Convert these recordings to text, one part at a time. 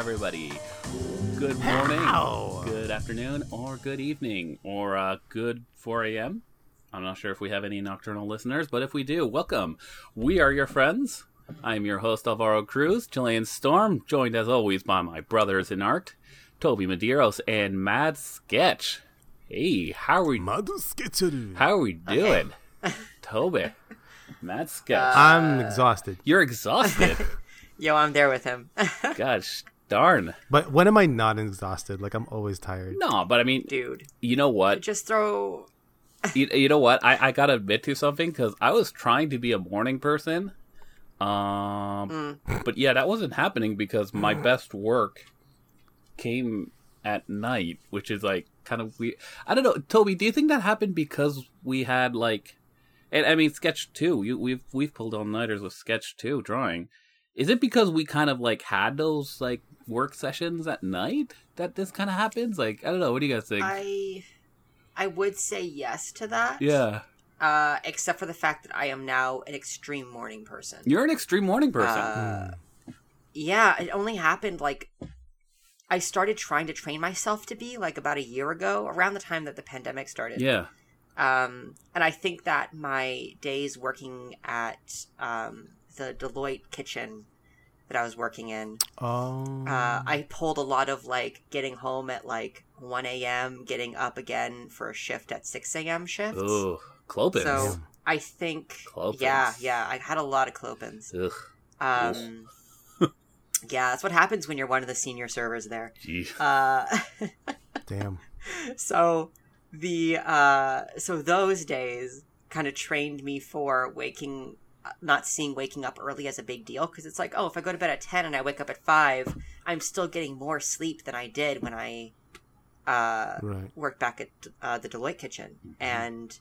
Hello, everybody. Good morning, How? good afternoon, or good evening, or uh, good 4 a.m. I'm not sure if we have any nocturnal listeners, but if we do, welcome. We are your friends. I'm your host, Alvaro Cruz, Chilean Storm, joined as always by my brothers in art, Toby Medeiros and Mad Sketch. Hey, how are we? Madu sketcheru. How are we doing, Toby? Mad Sketch. I'm exhausted. You're exhausted. Yo, I'm there with him. Gosh darn. But when am I not exhausted? Like I'm always tired. No, but I mean, Dude, you know what? just throw. you, you know what? I, I gotta admit to something because I was trying to be a morning person. Um, but yeah, that wasn't happening because my best work came at night, which is like kind of weird. I don't know, Toby. Do you think that happened because we had like, and I mean, sketch two. You, we've we've pulled all nighters with sketch two drawing. Is it because we kind of like had those like work sessions at night that this kind of happens? Like, I don't know. What do you guys think? I, I would say yes to that. yeah, Uh, except for the fact that I am now an extreme morning person. you're an extreme morning person. Uh, yeah, it only happened like I started trying to train myself to be like about a year ago, around the time that the pandemic started. yeah. Um, and I think that my days working at um, the Deloitte kitchen that I was working in, Oh. uh, I pulled a lot of like getting home at like 1 a.m., getting up again for a shift at 6 a.m. shifts. Ugh, Clopins. So I think, Clopins. yeah, yeah, I had a lot of clopins. Ugh, Um, yeah, that's what happens when you're one of the senior servers there. gee. Uh, Damn. so the uh, so those days kind of trained me for waking, not seeing waking up early as a big deal because it's like, oh, if I go to bed at ten and I wake up at five, I'm still getting more sleep than I did when I uh, Right. worked back at uh, the Deloitte kitchen, and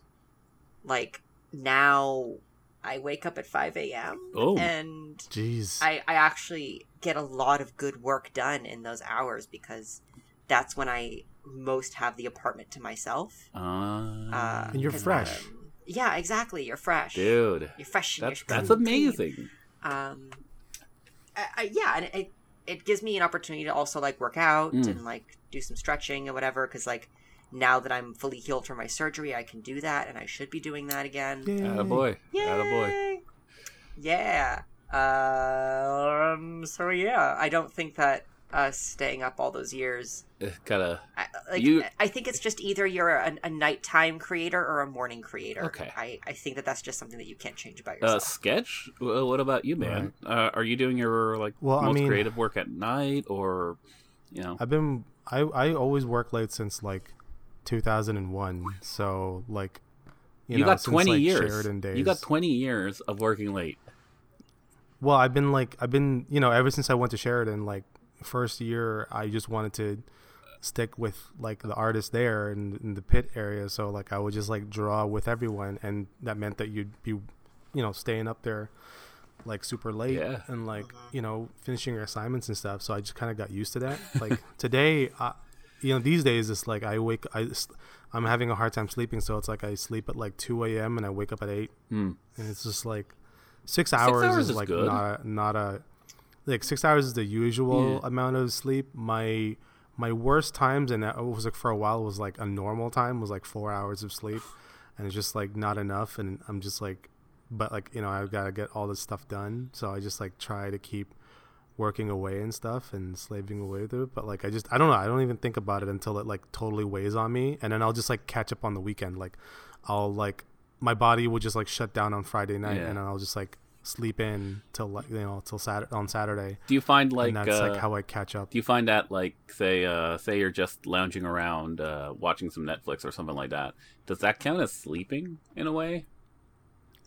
like now I wake up at five a.m. Oh. and Jeez. I, I actually get a lot of good work done in those hours because that's when I most have the apartment to myself. Uh, Uh, And you're fresh. um, yeah, exactly. You're fresh. dude, You're fresh. That's you're that's amazing. Um, I, I, yeah, and it it gives me an opportunity to also like work out Mm. and like do some stretching and whatever. Because like now that I'm fully healed from my surgery, I can do that, and I should be doing that again. Yay. Boy, atta boy. Yeah. Um. So yeah, I don't think that us staying up all those years. Gotta I, like, You- I think it's just either you're a, a nighttime creator or a morning creator. Okay. I, I think that that's just something that you can't change about uh, yourself. sketch. Well, what about you, man? Uh, are you doing your like Well, I most mean- creative work at night, or you know? I've been. I I always work late since like 2001. So like. You, You, know, got since, twenty like, years. Sheridan days. You got twenty years of working late. Well, I've been like I've been you know ever since I went to Sheridan like first year I just wanted to stick with like the artists there in, in the pit area so like I would just like draw with everyone and that meant that you'd be you know staying up there like super late Yeah. and like you know finishing your assignments and stuff so I just kind of got used to that like today I, you know these days it's like I wake I I'm having a hard time sleeping so it's like I sleep at like 2 a.m. and I wake up at 8 Hmm. and it's just like six hours, hours is, is like good. not a, not a like six hours is the usual Yeah. amount of sleep. My my worst times and it was like for a while was like a normal time was like four hours of sleep, and it's just like not enough. And I'm just like, but like you know I've got to get all this stuff done, so I just like try to keep working away and stuff and slaving away through it. But like I just I don't know I don't even think about it until it like totally weighs on me, and then I'll just like catch up on the weekend. Like I'll like my body will just like shut down on Friday night, Yeah. and then I'll just like sleep in till like you know till Saturday on Saturday, Do you find like and that's uh, like how I catch up. Do you find that like say uh say you're just lounging around uh watching some Netflix or something like that? Does that count as sleeping in a way?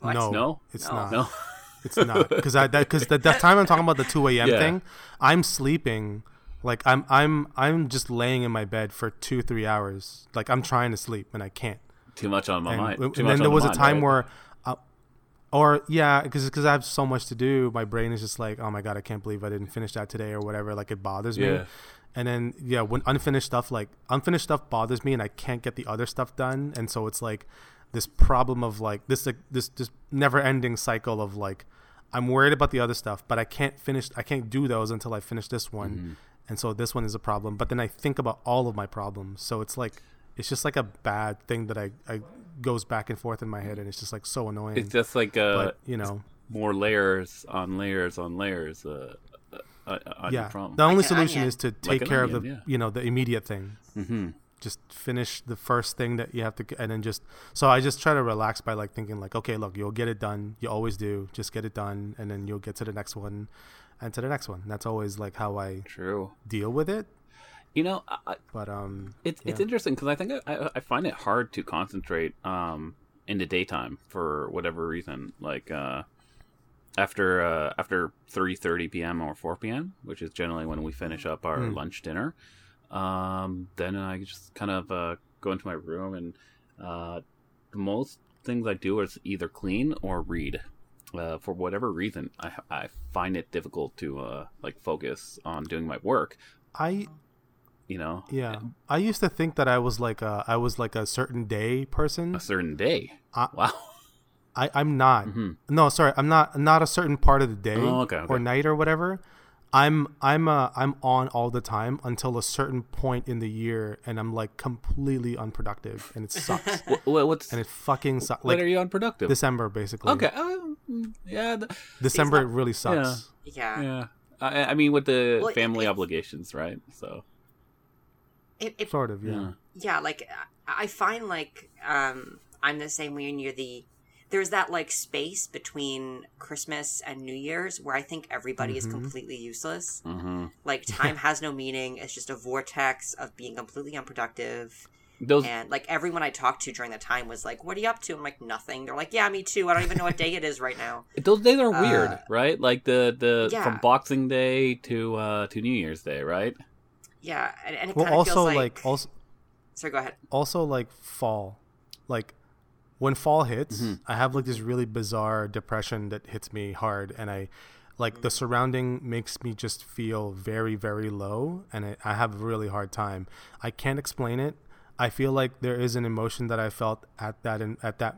What? No, No? it's No. not. No. It's not because I that because the, that time I'm talking about the two a.m. Yeah. thing, I'm sleeping. Like I'm I'm I'm just laying in my bed for two three hours. Like I'm trying to sleep and I can't. Too much on my and, mind. and Too then much there was a time right? where, or yeah, because because I have so much to do, my brain is just like, oh my god, I can't believe I didn't finish that today or whatever. Like it bothers me. Yeah. And then yeah, when unfinished stuff like unfinished stuff bothers me, and I can't get the other stuff done, and so it's like this problem of like this like this this never ending cycle of like I'm worried about the other stuff, but I can't finish. I can't do those until I finish this one, Mm-hmm. and so this one is a problem. But then I think about all of my problems, so it's like it's just like a bad thing that I, I goes back and forth in my head, and it's just like so annoying. It's just like uh, but you know, more layers on layers on layers. Uh, uh, on your yeah. problem. The only Like solution is to take an care onion, of the yeah. you know the immediate thing. mm-hmm. Just finish the first thing that you have to, and then just so I just try to relax by like thinking like, okay, look, you'll get it done. You always do. Just get it done, and then you'll get to the next one, and to the next one. That's always like how I True. deal with it. You know, I, But um, it's it's interesting because I think I, I, I find it hard to concentrate um in the daytime for whatever reason. Like uh, after uh, after three thirty p.m. or four p.m., which is generally when we finish up our Mm. lunch dinner. Um, then I just kind of uh, go into my room and uh, most things I do is either clean or read. Uh, for whatever reason, I I find it difficult to uh, like focus on doing my work. I You know, yeah, I used to think that I was like a I was like a certain day person. a certain day. I- wow. I I'm not. Mhm. No, sorry, I'm not. Not a certain part of the day Oh, okay, okay. or night or whatever. I'm I'm uh I'm on all the time until a certain point in the year, and I'm like completely unproductive, and it sucks, Wh- wh- what's and it fucking sucks. when Like are you unproductive? December, basically. okay. Uh, mm, yeah. th- December not- it really sucks. Yeah. yeah. I, I mean, with the Well, family obligations, right? So It, it, Sort of, yeah. yeah. yeah, like I I find like um I'm the same way near the there's that like space between Christmas and New Year's where I think everybody is Mhm. completely useless. hmm Like time has no meaning. It's just a vortex of being completely unproductive. Those And like everyone I talked to during the time was like, "What are you up to?" I'm like, "Nothing." They're like, "Yeah, me too. I don't even know what day it is right now." those days are Uh, weird, right? Like the the yeah. from Boxing Day to uh to New Year's Day, right? Yeah, and, and it Well, also feels like, like, also Sorry, go ahead. also like fall, like when fall hits, Mhm. I have like this really bizarre depression that hits me hard, and I like the surrounding makes me just feel very very low, and I, I have a really hard time. I can't explain it. I feel like there is an emotion that I felt at that in, at that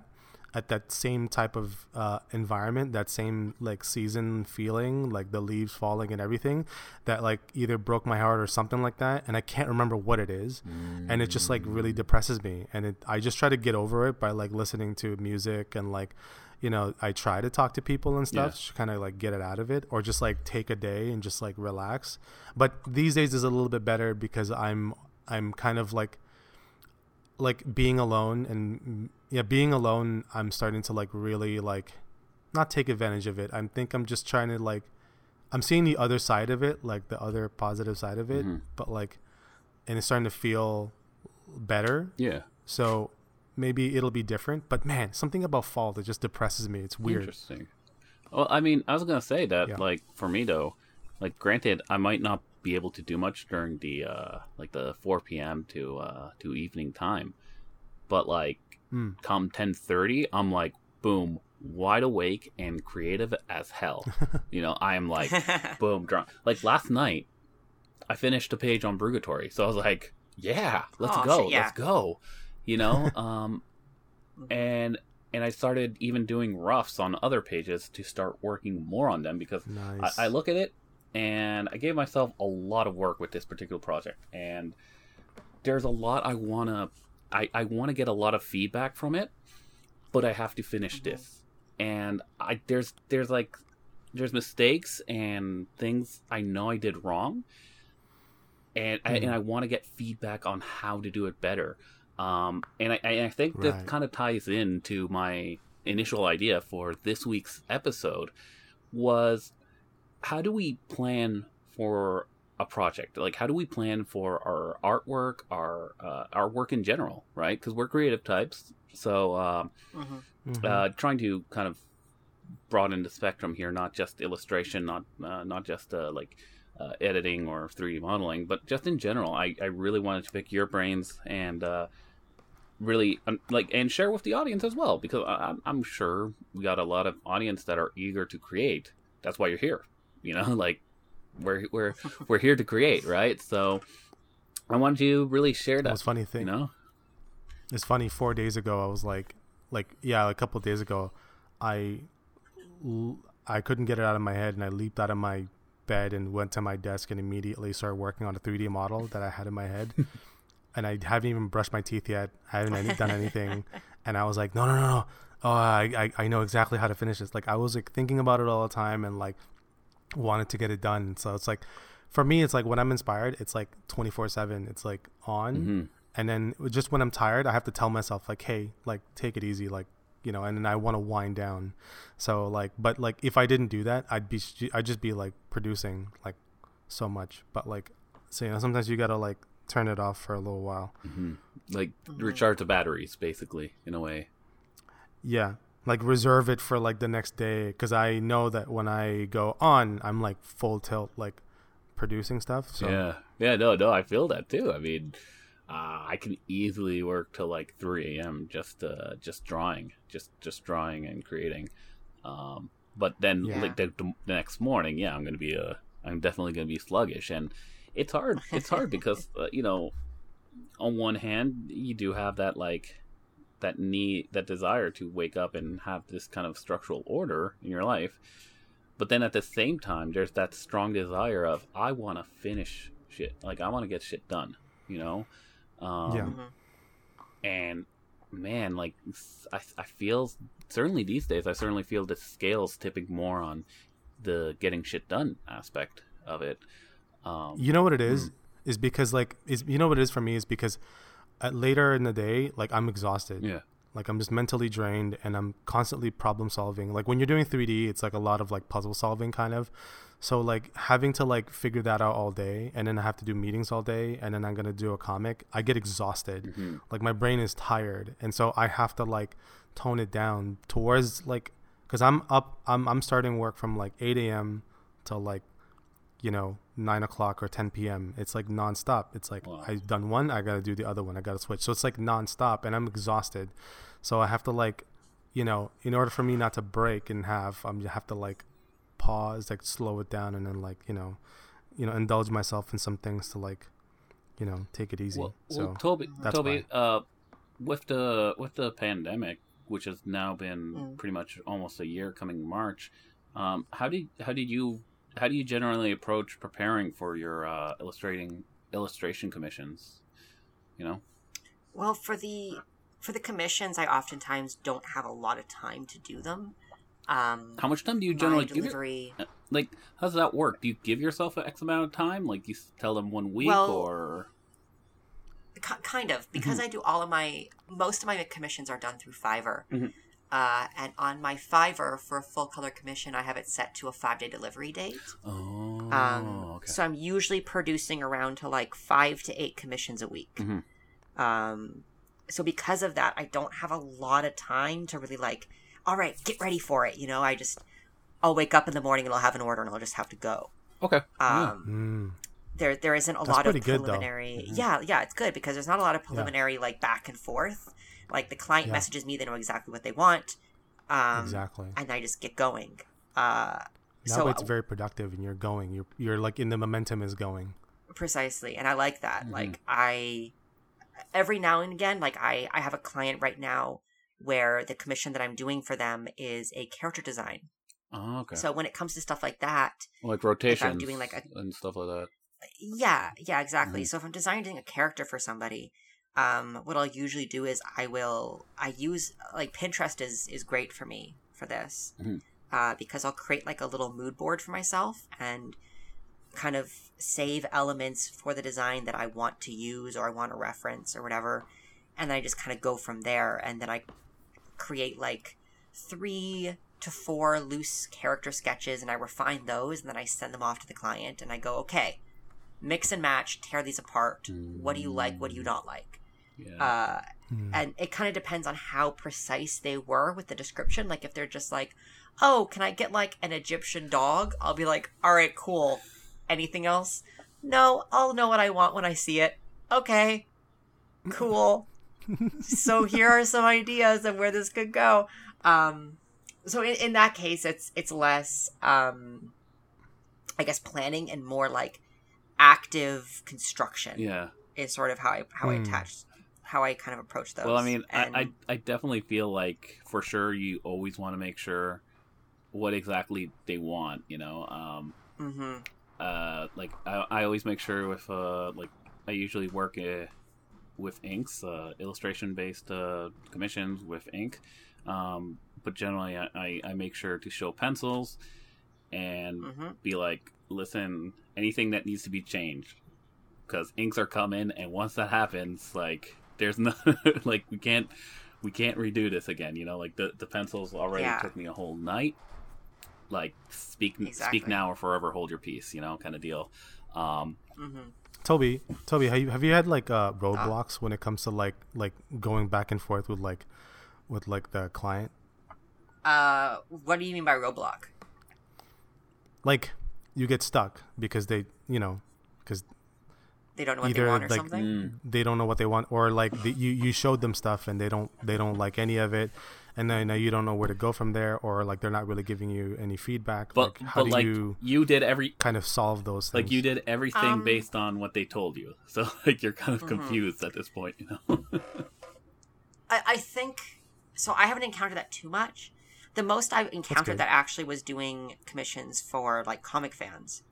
at that same type of uh, environment, that same like season feeling, like the leaves falling and everything, that like either broke my heart or something like that, and I can't remember what it is, and it just like really depresses me, and it I just try to get over it by like listening to music and like, you know, I try to talk to people and stuff, Yeah. to kind of like get it out of it, or just like take a day and just like relax. But these days is a little bit better because I'm I'm kind of like like being alone and mm, yeah being alone i'm starting to like really like not take advantage of it i think i'm just trying to like i'm seeing the other side of it like the other positive side of it Mhm. but like and it's starting to feel better Yeah. so maybe it'll be different but man something about fall that just depresses me it's weird Interesting. Well, I mean, I was gonna say that, Yeah. like, for me though, like, granted, I might not be able to do much during the uh, like the 4 p.m. to uh, to evening time, but like, Mm. come 10:30, I'm like, boom, wide awake and creative as hell. you know, I am like, boom, drunk. Like last night, I finished a page on Brugatory, so I was like, yeah, let's Oh, go, shit, yeah. let's go. You know, um, and and I started even doing roughs on other pages to start working more on them because nice I, I look at it and I gave myself a lot of work with this particular project, and there's a lot I wanna I, I wanna get a lot of feedback from it, but I have to finish this, and I there's there's like there's mistakes and things I know I did wrong, and I, and I want to get feedback on how to do it better. Um, and I, I think that kind of ties into my initial idea for this week's episode was how do we plan for a project like how do we plan for our artwork our uh, our work in general right because we're creative types so um, Mhm. Mhm. uh, trying to kind of broaden the spectrum here, not just illustration, not uh, not just uh, like uh, editing or 3D modeling, but just in general. I, I really wanted to pick your brains and uh, really um, like and share with the audience as well because I, I'm- I'm sure we got a lot of audience that are eager to create. That's why you're here, you know. Like we're we're we're here to create, right? So I wanted to really share That was funny You thing know, it's funny four days ago i was like like yeah a couple days ago I I couldn't get it out of my head, and I leaped out of my bed and went to my desk and immediately started working on a 3D model that I had in my head. and I haven't even brushed my teeth yet. I haven't any, done anything. And I was like, no, no, no, no. Oh, I, I, I know exactly how to finish this. Like I was like thinking about it all the time and like wanted to get it done. So it's like, for me, it's like when I'm inspired, it's like 24 seven. It's like on. Mm-hmm. And then just when I'm tired, I have to tell myself like, Hey, like take it easy. Like, you know, and then I want to wind down. So like, but like if I didn't do that, I'd be, I'd just be like producing like so much. But like, so, you know, sometimes you gotta like turn it off for a little while. Mm-hmm. Like recharge the batteries, basically, in a way. Yeah, like reserve it for like the next day because I know that when I go on, I'm like full tilt, like producing stuff. So yeah, yeah, no, no, I feel that too. I mean, uh, I can easily work till like 3 a.m. just uh, just drawing, just just drawing and creating. Um, but then Yeah. like the, the next morning, yeah, I'm gonna be uh, I'm definitely gonna be sluggish, and it's hard. It's hard because uh, you know, on one hand, you do have that like that need, that desire to wake up and have this kind of structural order in your life. But then at the same time, there's that strong desire of I want to finish shit. Like I want to get shit done. You know. Um, Yeah. Mhm. and man like I, I feel certainly these days i certainly feel the scales tipping more on the getting shit done aspect of it um you know what it is is because like is you know what it is for me is because at later in the day, like I'm exhausted. yeah like i'm just mentally drained and i'm constantly problem solving like when you're doing 3d it's like a lot of like puzzle solving kind of so like having to like figure that out all day and then i have to do meetings all day and then i'm gonna do a comic i get exhausted Mhm. like my brain is tired and so i have to like tone it down towards like because i'm up I'm, I'm starting work from like 8 a.m to like you know 9 o'clock or 10 p.m it's like nonstop. It's like Wow. i've done one i gotta do the other one i gotta switch. So it's like nonstop and i'm exhausted. So i have to like you know in order for me not to break in half i'm have to like pause like slow it down and then like you know you know indulge myself in some things to like you know take it easy. Well, so well toby that's toby uh with the with the pandemic which has now been Mm. pretty much almost a year coming march um how did how did you how do you generally approach preparing for your uh illustrating illustration commissions? You know? Well, for the for the commissions, I oftentimes don't have a lot of time to do them. Um, how much time do you generally give your, like how does that work? Do you give yourself an x amount of time? Like you tell them one week Well, or? Kind of because I do all of my most of my commissions are done through Fiverr, Mhm. Uh, and on my Fiverr for a full color commission, I have it set to a five day delivery date. oh Um, okay So I'm usually producing around to like five to eight commissions a week. Mhm. Um, so because of that, I don't have a lot of time to really like, all right, get ready for it. You know, I just I'll wake up in the morning and I'll have an order and I'll just have to go. okay. Um, mm, there there isn't a That's lot of pretty good, though. preliminary Mhm. yeah yeah it's good because there's not a lot of preliminary like back and forth like the client Yeah. messages me they know exactly what they want um exactly and i just get going uh that so way it's very productive and you're going you're you're like in the momentum is going precisely and i like that Mhm. like i every now and again like i i have a client right now where the commission that i'm doing for them is a character design oh, okay so when it comes to stuff like that like rotations doing, like, a- and stuff like that Yeah, yeah, exactly. Mhm. So if I'm designing a character for somebody, um, what I'll usually do is I will I use like Pinterest is is great for me for this Mhm. uh, because I'll create like a little mood board for myself and kind of save elements for the design that I want to use or I want to reference or whatever, and then I just kind of go from there and then I create like three to four loose character sketches and I refine those and then I send them off to the client and I go okay mix and match, tear these apart. What do you like? What do you not like? Yeah Uh, Mm. and it kind of depends on how precise they were with the description. Like if they're just like, "Oh, can I get like an Egyptian dog?" I'll be like, "All right, cool. Anything else?" No, I'll know what I want when I see it. Okay, cool. so here are some ideas of where this could go. Um, so in, in that case, it's it's less, um, I guess, planning and more like active construction yeah is sort of how I how I Hmm. How I kind of approach those. well i mean And- I, I i definitely feel like for sure you always want to make sure what exactly they want. You know, um, Mm-hmm. uh, like I, I always make sure with uh, like I usually work uh, with inks, uh, illustration based uh, commissions with ink. Um, but generally, I, I, I make sure to show pencils and Mm-hmm. be like, listen, anything that needs to be changed, because inks are coming, and once that happens, like there's no like we can't we can't redo this again. You know, like the the pencils already Yeah. took me a whole night. Like speak Exactly. speak now or forever hold your peace. You know, kind of deal. Um, Mm-hmm. Toby, Toby, have you, have you had like uh, roadblocks when it comes to like like going back and forth with like with like the client? Uh, what do you mean by roadblock? Like you get stuck because they, you know, because They don't know what either they want or like something. mm, they don't know what they want, or like the, you you showed them stuff and they don't they don't like any of it, and then now you don't know where to go from there, or like they're not really giving you any feedback. but like, how but do like you you did every kind of solve those things? like you did everything Um, based on what they told you. So like you're kind of Mhm. confused at this point. You know. I, I think so. I haven't encountered that too much. The most I've encountered that actually was doing commissions for like comic fans,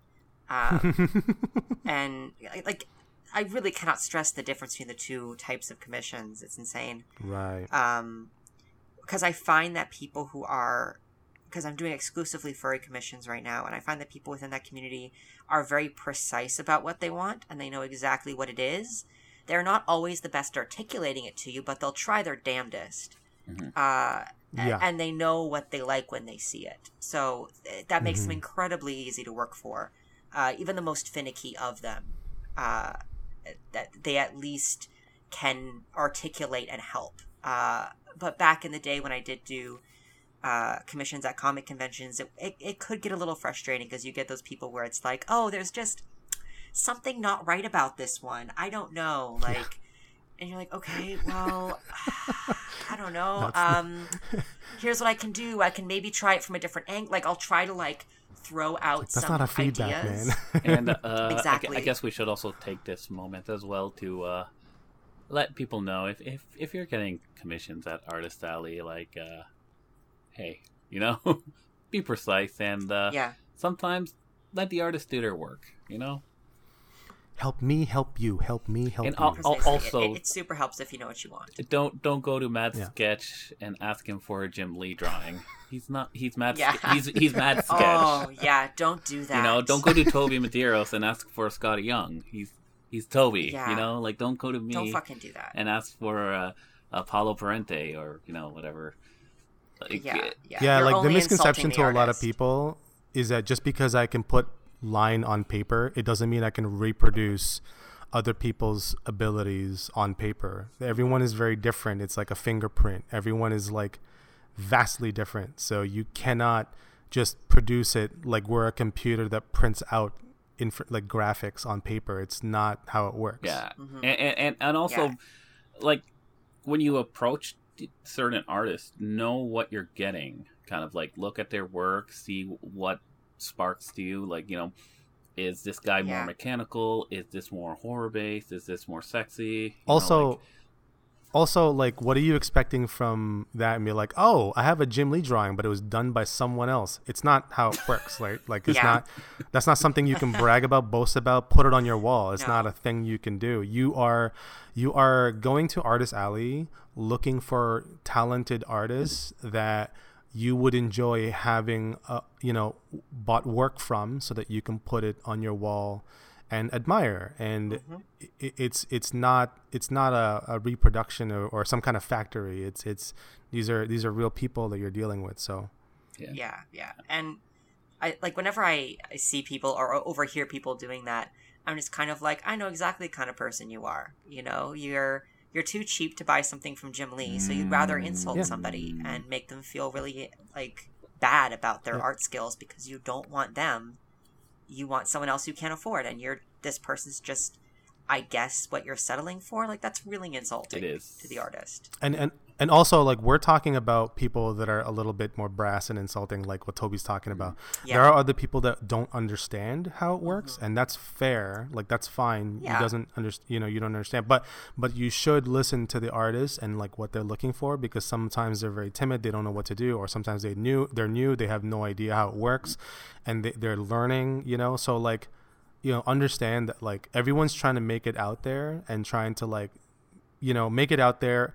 uh, and like I really cannot stress the difference between the two types of commissions. It's insane. right. Um, because I find that people who are because I'm doing exclusively furry commissions right now, and I find that people within that community are very precise about what they want, and they know exactly what it is. They're not always the best articulating it to you, but they'll try their damnedest. Mhm. Uh, Yeah. and they know what they like when they see it. So that makes them Mhm. incredibly easy to work for. Uh, even the most finicky of them, uh, that they at least can articulate and help. Uh, but back in the day when I did do uh, commissions at comic conventions, it, it, it could get a little frustrating because you get those people where it's like, oh, there's just something not right about this one. I don't know. Like, and you're like, okay, well, I don't know. Um, here's what I can do. I can maybe try it from a different angle. Like, I'll try to like throw out That's some not a feedback, ideas. man. and uh, I I, guess we should also take this moment as well to uh, let people know if, if if you're getting commissions at Artist Alley, like, uh, hey, you know, be precise and uh, Yeah. Sometimes let the artist do their work. You know, help me, help you, help me, help And you. I'll- Precisely. It- also- it, it super helps if you know what you want. don't don't go to Mad Yeah. Sketch and ask him for a Jim Lee drawing. He's not. He's Mad. Yeah. Ske- he's he's Mad Sketch. Oh yeah, don't do that. You know, don't go to Toby Medeiros and ask for Skottie Young. He's he's Toby. Yeah. You know, like don't go to me Don't fucking do that. and ask for uh, Apollo Parente or you know whatever. Like, yeah, yeah. yeah, like the misconception insulting to the a lot of people is that just because I can put line on paper, it doesn't mean I can reproduce other people's abilities on paper. Everyone is very different. It's like a fingerprint. Everyone is like vastly different. So you cannot just produce it like we're a computer that prints out inf- like graphics on paper. It's not how it works. Yeah, Mhm. and, and and and also, Yeah. like when you approach certain artists, know what you're getting. Kind of like look at their work, see what sparks to you. Like you know, is this guy Yeah. more mechanical? Is this more horror based? Is this more sexy? You know, also like- also like what are you expecting from that and be like oh i have a jim lee drawing but it was done by someone else it's not how it works like like it's Yeah. not that's not something you can brag about boast about put it on your wall it's No. not a thing you can do you are you are going to artist alley looking for talented artists that you would enjoy having uh, you know bought work from so that you can put it on your wall and admire. And i it's it's not it's not a, a reproduction or, or some kind of factory. It's it's these are these are real people that you're dealing with so. Yeah, Yeah, yeah. And I like whenever I, I see people or overhear people doing that, I'm just kind of like, I know exactly the kind of person you are. You know, you're you're too cheap to buy something from Jim Lee, so you'd rather insult Yeah. somebody and make them feel really like bad about their Yeah. art skills because you don't want them. You want someone else you can't afford, and you're this person's just, I guess, what you're settling for. Like that's really insulting It is. to the artist. and and and also like we're talking about people that are a little bit more brass and insulting like what toby's talking about. Mm-hmm. Yeah. there are other people that don't understand how it mm-hmm. works and that's fair. Like that's fine. Yeah. he doesn't understand you know you don't understand. But but you should listen to the artist and like what they're looking for because sometimes they're very timid they don't know what to do or sometimes they new they're new they have no idea how it works and they, they're learning you know? So like you know understand that like everyone's trying to make it out there and trying to like you know make it out there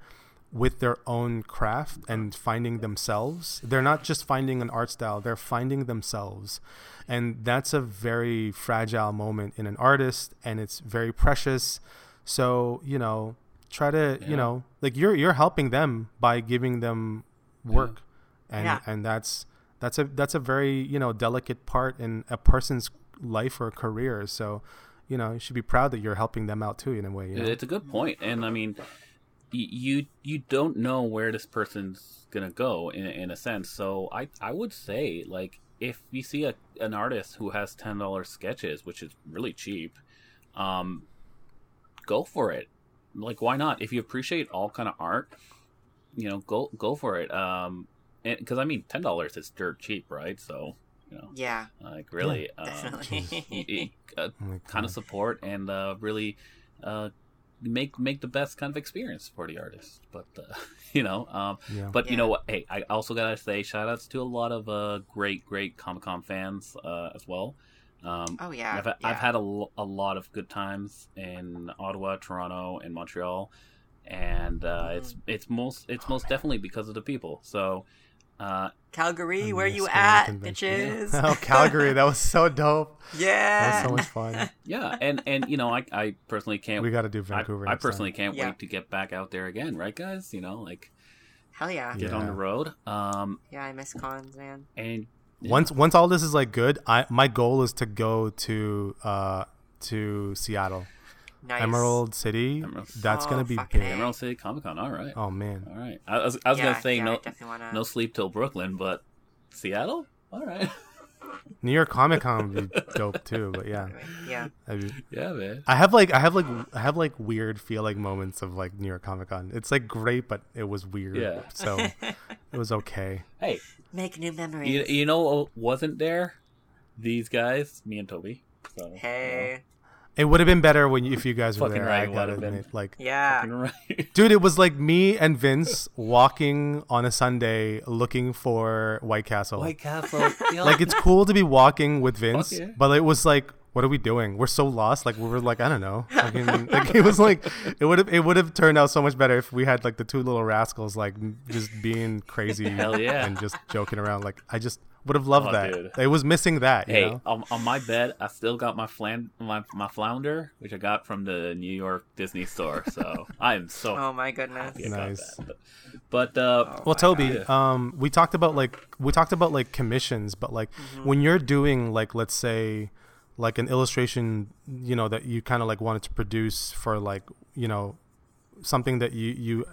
with their own craft and finding themselves. They're not just finding an art style they're finding themselves. And that's a very fragile moment in an artist and it's very precious. So you know try to Yeah. you know like you're you're helping them by giving them work. And Yeah. and that's that's a that's a very you know delicate part in a person's life or career. So you know you should be proud that you're helping them out too in a way you know? It's a good point, and I mean, y- you you don't know where this person's gonna go in in a sense. So I I would say like if you see a an artist who has ten dollars sketches, which is really cheap, um, go for it. Like why not? If you appreciate all kind of art, you know, go go for it. Um, because I mean, ten dollars is dirt cheap, right? So you know, Yeah, like really, um, definitely. y- y- uh, Oh kind of support and uh, really uh, make make the best kind of experience for the artist. But uh, you know, um, yeah but you know what? Hey, I also gotta say, shout outs to a lot of uh, great, great Comic Con fans uh, as well. Um, oh yeah, I've, I've had a, a lot of good times in Ottawa, Toronto, and Montreal, and uh, it's Mm-hmm. it's most it's most definitely because of the people. So. Uh, Calgary. I Where miss you at, conventions. bitches? oh calgary that was so dope Yeah, that was so much fun yeah, and and you know, I I personally can't we got to do vancouver I next time. personally can't Yeah. wait to get back out there again, right, guys? You know, like Hell yeah. get yeah. on the road. Um, yeah, I miss cons, man. and yeah. once once all this is like good i my goal is to go to uh to seattle Nice. emerald city Emerald- that's Oh, gonna be big A. Emerald City Comic Con. All right, oh man all right. I was I was yeah, gonna say yeah, no wanna... no sleep till Brooklyn, but Seattle. All right. new york comic con would be dope too but yeah Yeah. I, yeah, man. I have like i have like i have like weird feeling moments of like new york comic con it's like great but it was weird Yeah. so it was okay Hey, Make new memories. you, you know wasn't there? These guys, me and Toby. So, hey. It would have been better when you, if you guys were Fucking there right, i gotta would've been. admit like Yeah. right. Dude, it was like me and Vince walking on a Sunday looking for White Castle. White Castle. you like it's cool to be walking with Vince, yeah. but it was like, what are we doing? We're so lost. Like we were like, I don't know. Like, in- like, it was like it would have it would have turned out so much better if we had like the two little rascals like just being crazy Hell yeah. and just joking around. Like I just would have loved Oh, that. dude. It was missing that. You Hey, know? on, on my bed, I still got my flan, my, my flounder, which I got from the New York Disney store. So I am so Oh my goodness. happy about Nice. that. But uh, Oh well toby God. um we talked about like we talked about like commissions but like Mm-hmm. when you're doing like let's say like an illustration you know that you kind of like wanted to produce for like you know something that you you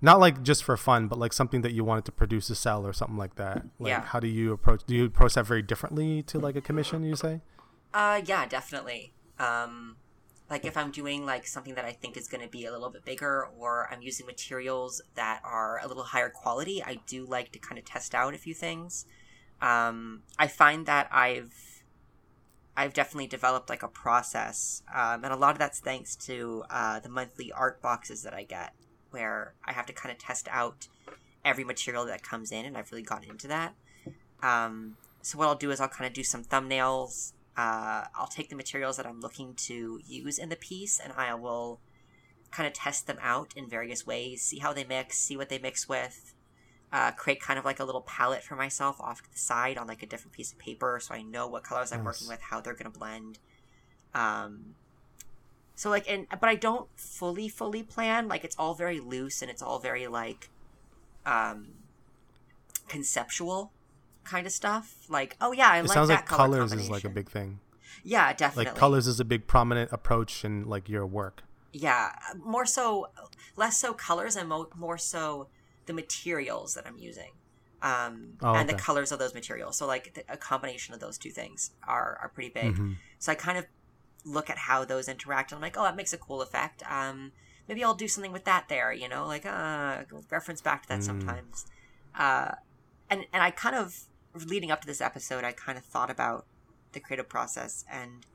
not like just for fun but like something that you wanted to produce to sell or something like that like Yeah. how do you approach do you approach that very differently to like a commission you say Uh, yeah, definitely. Um, like if I'm doing like something that I think is going to be a little bit bigger, or I'm using materials that are a little higher quality, I do like to kind of test out a few things. Um, I find that I've I've definitely developed like a process, um, and a lot of that's thanks to uh, the monthly art boxes that I get, where I have to kind of test out every material that comes in, and I've really gotten into that. Um, so what I'll do is I'll kind of do some thumbnails. Uh, I'll take the materials that I'm looking to use in the piece, and I will kind of test them out in various ways, see how they mix, see what they mix with, uh, create kind of like a little palette for myself off to the side on like a different piece of paper, so I know what colors I'm working with, how they're gonna blend. Um, so like, and but I don't fully fully plan. Like it's all very loose and it's all very like, um, conceptual kind of stuff. Like, oh yeah, I it like sounds that like color colors is like a big thing Yeah, definitely. like colors is a big prominent approach in like your work Yeah, more so, less so colors and mo- more so the materials that I'm using, um, Oh, and the colors of those materials. So like the, a combination of those two things are are pretty big. Mhm. So I kind of look at how those interact, and I'm like, oh, that makes a cool effect. Um, maybe I'll do something with that there, you know, like uh, reference back to that sometimes. Uh, and and I kind of leading up to this episode, I kind of thought about the creative process, and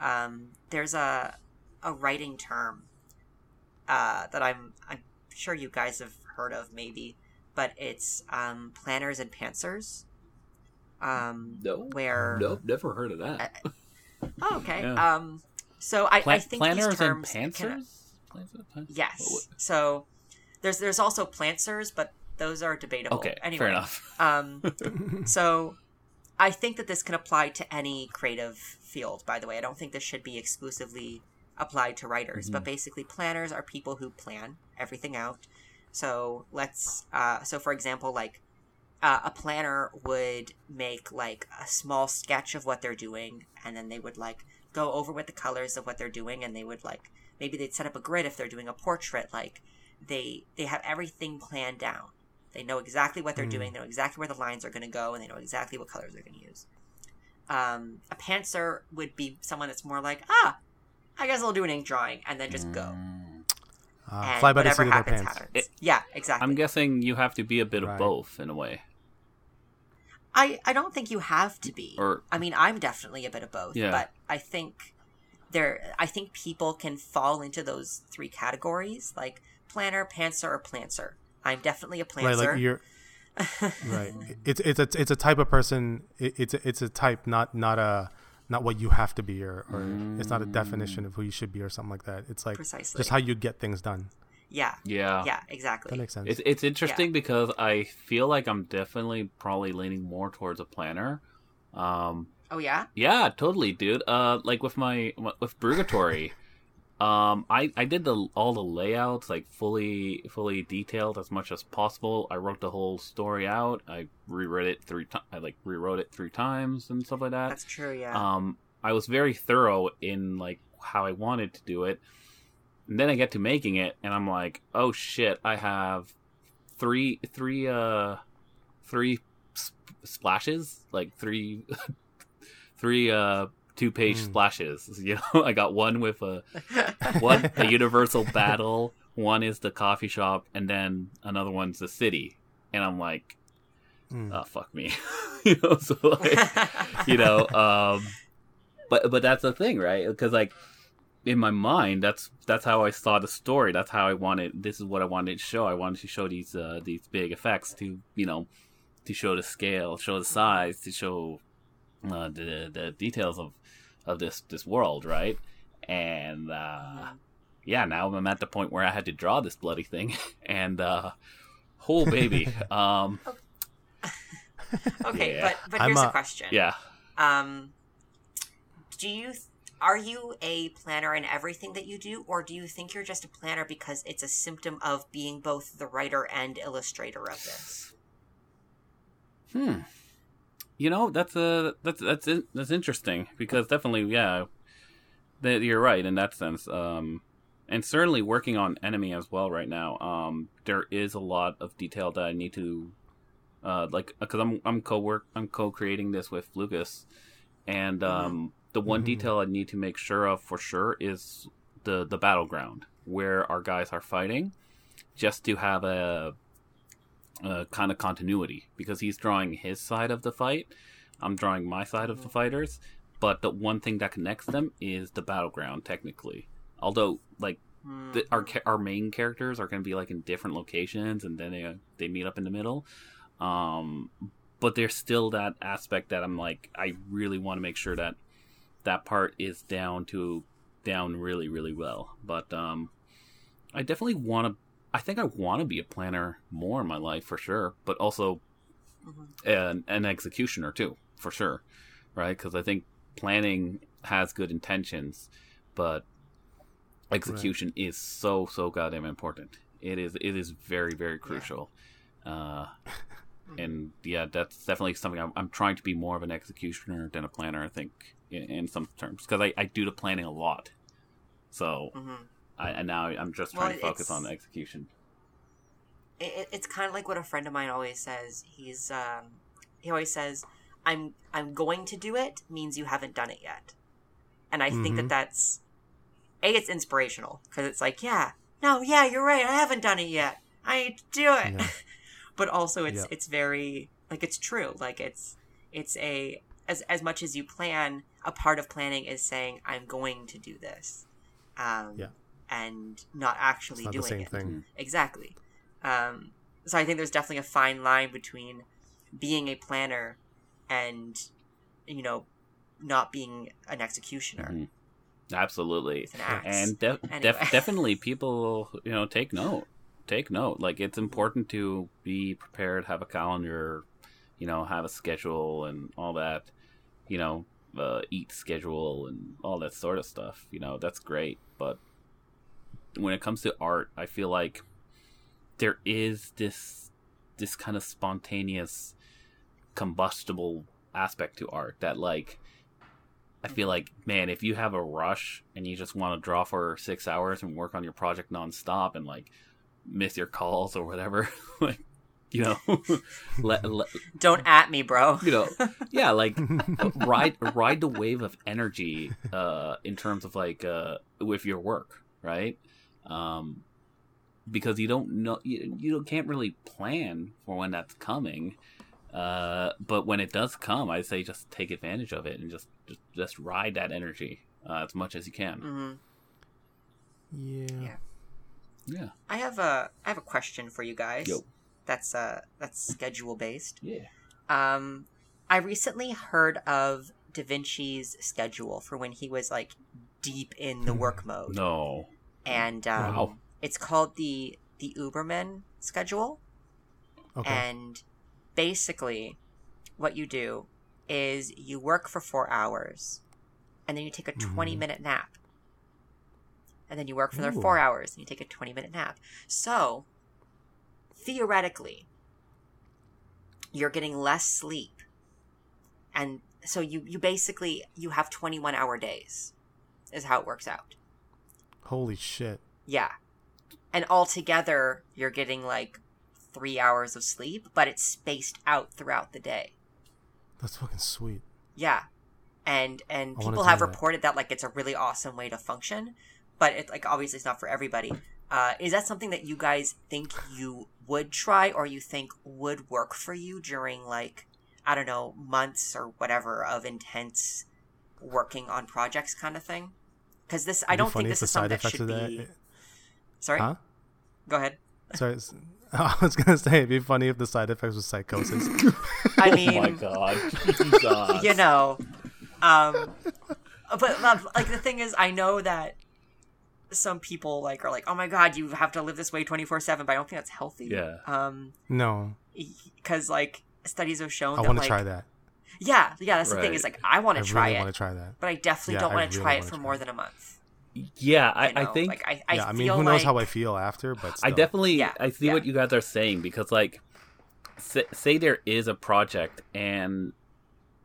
um, there's a a writing term uh, that I'm I'm sure you guys have heard of, maybe, but it's um, planners and pantsers. Um, No, where nope, never heard of that. oh, okay. Yeah. Um, so I, Pla- I think planners these terms and can- pantsers. Planners and Yes. So there's there's also planters, but those are debatable. Okay, anyway, fair enough. Um, so I think that this can apply to any creative field. By the way, I don't think this should be exclusively applied to writers, Mm-hmm. but basically, planners are people who plan everything out. So let's. Uh, so for example, like. Uh, a planner would make like a small sketch of what they're doing and then they would like go over with the colors of what they're doing and they would like maybe they'd set up a grid if they're doing a portrait like they they have everything planned down they know exactly what they're Mm. doing they know exactly where the lines are going to go and they know exactly what colors they're going to use um, a pantser would be someone that's more like ah i guess i'll do an ink drawing and then just go Mm. Uh, fly by the seat of their happens pants. happens It- yeah exactly I'm guessing you have to be a bit of both in a way. I, I don't think you have to be. Or- I mean, I'm definitely a bit of both, Yeah. but I think there I think people can fall into those three categories, like planner, pantser, or planter. I'm definitely a Right, planter. like you're right. It's it's a it's a type of person. It, it's a, it's a type, not not a not what you have to be, or, or it's not a definition of who you should be, or something like that. It's like Precisely. just how you get things done. yeah, Yeah. yeah, exactly. That makes sense. It's it's interesting because I feel like I'm definitely probably leaning more towards a planner. Um, oh yeah, yeah, totally, dude. Uh, like with my with Brugatory, um, I I did the all the layouts like fully fully detailed as much as possible. I wrote the whole story out. I rewrote it three times. I like rewrote it three times and stuff like that. that's true. Yeah, um i was very thorough in like how i wanted to do it and then i get to making it and i'm like oh shit i have three three uh three sp- splashes like three three uh two page Mm. splashes. You know i got one with a one a universal battle one is the coffee shop and then another one's the city. And i'm like Mm. oh fuck me. You know so like you know um but but that's the thing right? Because like in my mind that's that's how i saw the story. That's how i wanted this is what i wanted to show. I wanted to show these uh these big effects to you know to show the scale show the size to show uh, the the details of of this this world right and uh yeah now i'm at the point where i had to draw this bloody thing and uh whole baby um okay, yeah. but but I'm here's a a- question. yeah Um, do you th- are you a planner in everything that you do, or do you think you're just a planner because it's a symptom of being both the writer and illustrator of this? Hmm. You know, that's a that's that's that's interesting because definitely, yeah, that you're right in that sense. Um, and certainly working on enemy as well right now. Um, there is a lot of detail that I need to, uh, like because I'm I'm co work I'm co creating this with Lucas, and um, the one Mhm. detail I need to make sure of for sure is the the battleground where our guys are fighting, just to have a uh, kind of continuity because he's drawing his side of the fight. I'm drawing my side of the fighters, but the one thing that connects them is the battleground. Technically, although like Hmm. the, our our main characters are going to be like in different locations, and then they they meet up in the middle. Um, but there's still that aspect that I'm like, I really want to make sure that that part is down to down really really well. But um, I definitely want to. I think I want to be a planner more in my life for sure, but also Mhm. an, an executioner too, for sure, right? Because I think planning has good intentions, but execution is so so goddamn important. It is it is very very crucial, uh, and yeah, that's definitely something I'm, I'm trying to be more of an executioner than a planner. I think in, in some terms because I, I do the planning a lot, so Mhm. I, and now I'm just Well, trying to focus on the execution. It, it- it's kind of like what a friend of mine always says. He's um, he always says, "I'm I'm going to do it" means you haven't done it yet, and I think that Mhm. that's a it's inspirational because it's like, yeah, no, yeah, you're right. I haven't done it yet. I need to do it. Yeah. but also, it's Yeah. it's very like it's true. Like it's it's a as as much as you plan, a part of planning is saying I'm going to do this, um, Yeah. And not actually It's not the doing same it. thing. Exactly. Um, so I think there's definitely a fine line between being a planner and you know not being an executioner Mhm. Absolutely. an and def- Anyway. def- definitely people you know take note take note like it's important to be prepared have a calendar you know have a schedule and all that you know uh, eat schedule and all that sort of stuff you know that's great but when it comes to art i feel like there is this this kind of spontaneous combustible aspect to art that like I feel like, man, if you have a rush and you just want to draw for six hours and work on your project nonstop and like miss your calls or whatever, like you know, let, let don't at me bro you know, yeah, like ride ride the wave of energy uh, in terms of like uh, with your work, right? Um, because you don't know you, you can't really plan for when that's coming. Uh, but when it does come, I say just take advantage of it and just just, just ride that energy uh, as much as you can. hmm Yeah. Yeah. Yeah, i have a i have a question for you guys Yo. that's uh that's schedule based yeah. um i recently heard of da vinci's schedule for when he was like deep in the work mode No. And um, Wow. it's called the the uberman schedule Okay. And basically, what you do is you work for four hours, and then you take a 20 Mhm. minute nap. And then you work for another four hours, and you take a 20 minute nap. So, theoretically, you're getting less sleep. And so you, you basically, you have 21 hour days, is how it works out. Holy shit. Yeah. And altogether, you're getting like three hours of sleep, but it's spaced out throughout the day. That's fucking sweet. Yeah. And and people have that. reported that like it's a really awesome way to function, but it like obviously it's not for everybody. Uh, is that something that you guys think you would try or you think would work for you during like I don't know months or whatever of intense working on projects kind of thing? Because this I It'd be don't think this if is the something that should of be. Sorry, Huh? go ahead. Sorry. I was gonna say it'd be funny if the side effects was psychosis. I oh mean, my god. Jesus. you know um but like the thing is i know that some people like are like oh my god you have to live this way 24 7 but i don't think that's healthy Yeah. um no, because like studies have shown I want to like try that. Yeah yeah that's the thing is like i want to try really it want to try that. but i definitely Yeah, don't want to really try it for try more it. than a month Yeah, I, you I think like i, I yeah, I mean, feel who knows like, how I feel after, but I definitely Yeah, I see yeah. what you guys are saying because like say, say there is a project and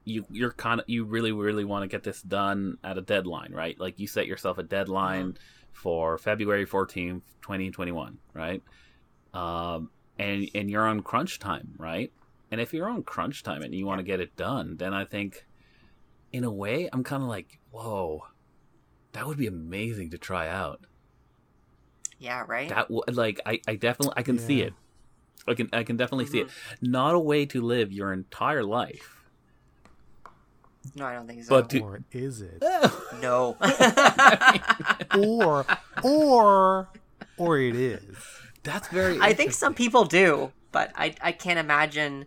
you you're kind of you really really want to get this done at a deadline, right? Like you set yourself a deadline Mm-hmm. for February 14th, 2021, right? Um and and you're on crunch time, right? And if you're on crunch time and you want to get it done, then I think in a way I'm kind of like, "Whoa. That would be amazing to try out." yeah right that w- like I, I definitely I can see it. I can I can definitely see it. Mm-hmm. Not a way to live your entire life. no i don't think so But to- Or is it? no or or or it is. That's very. I think some people do, but I I can't imagine.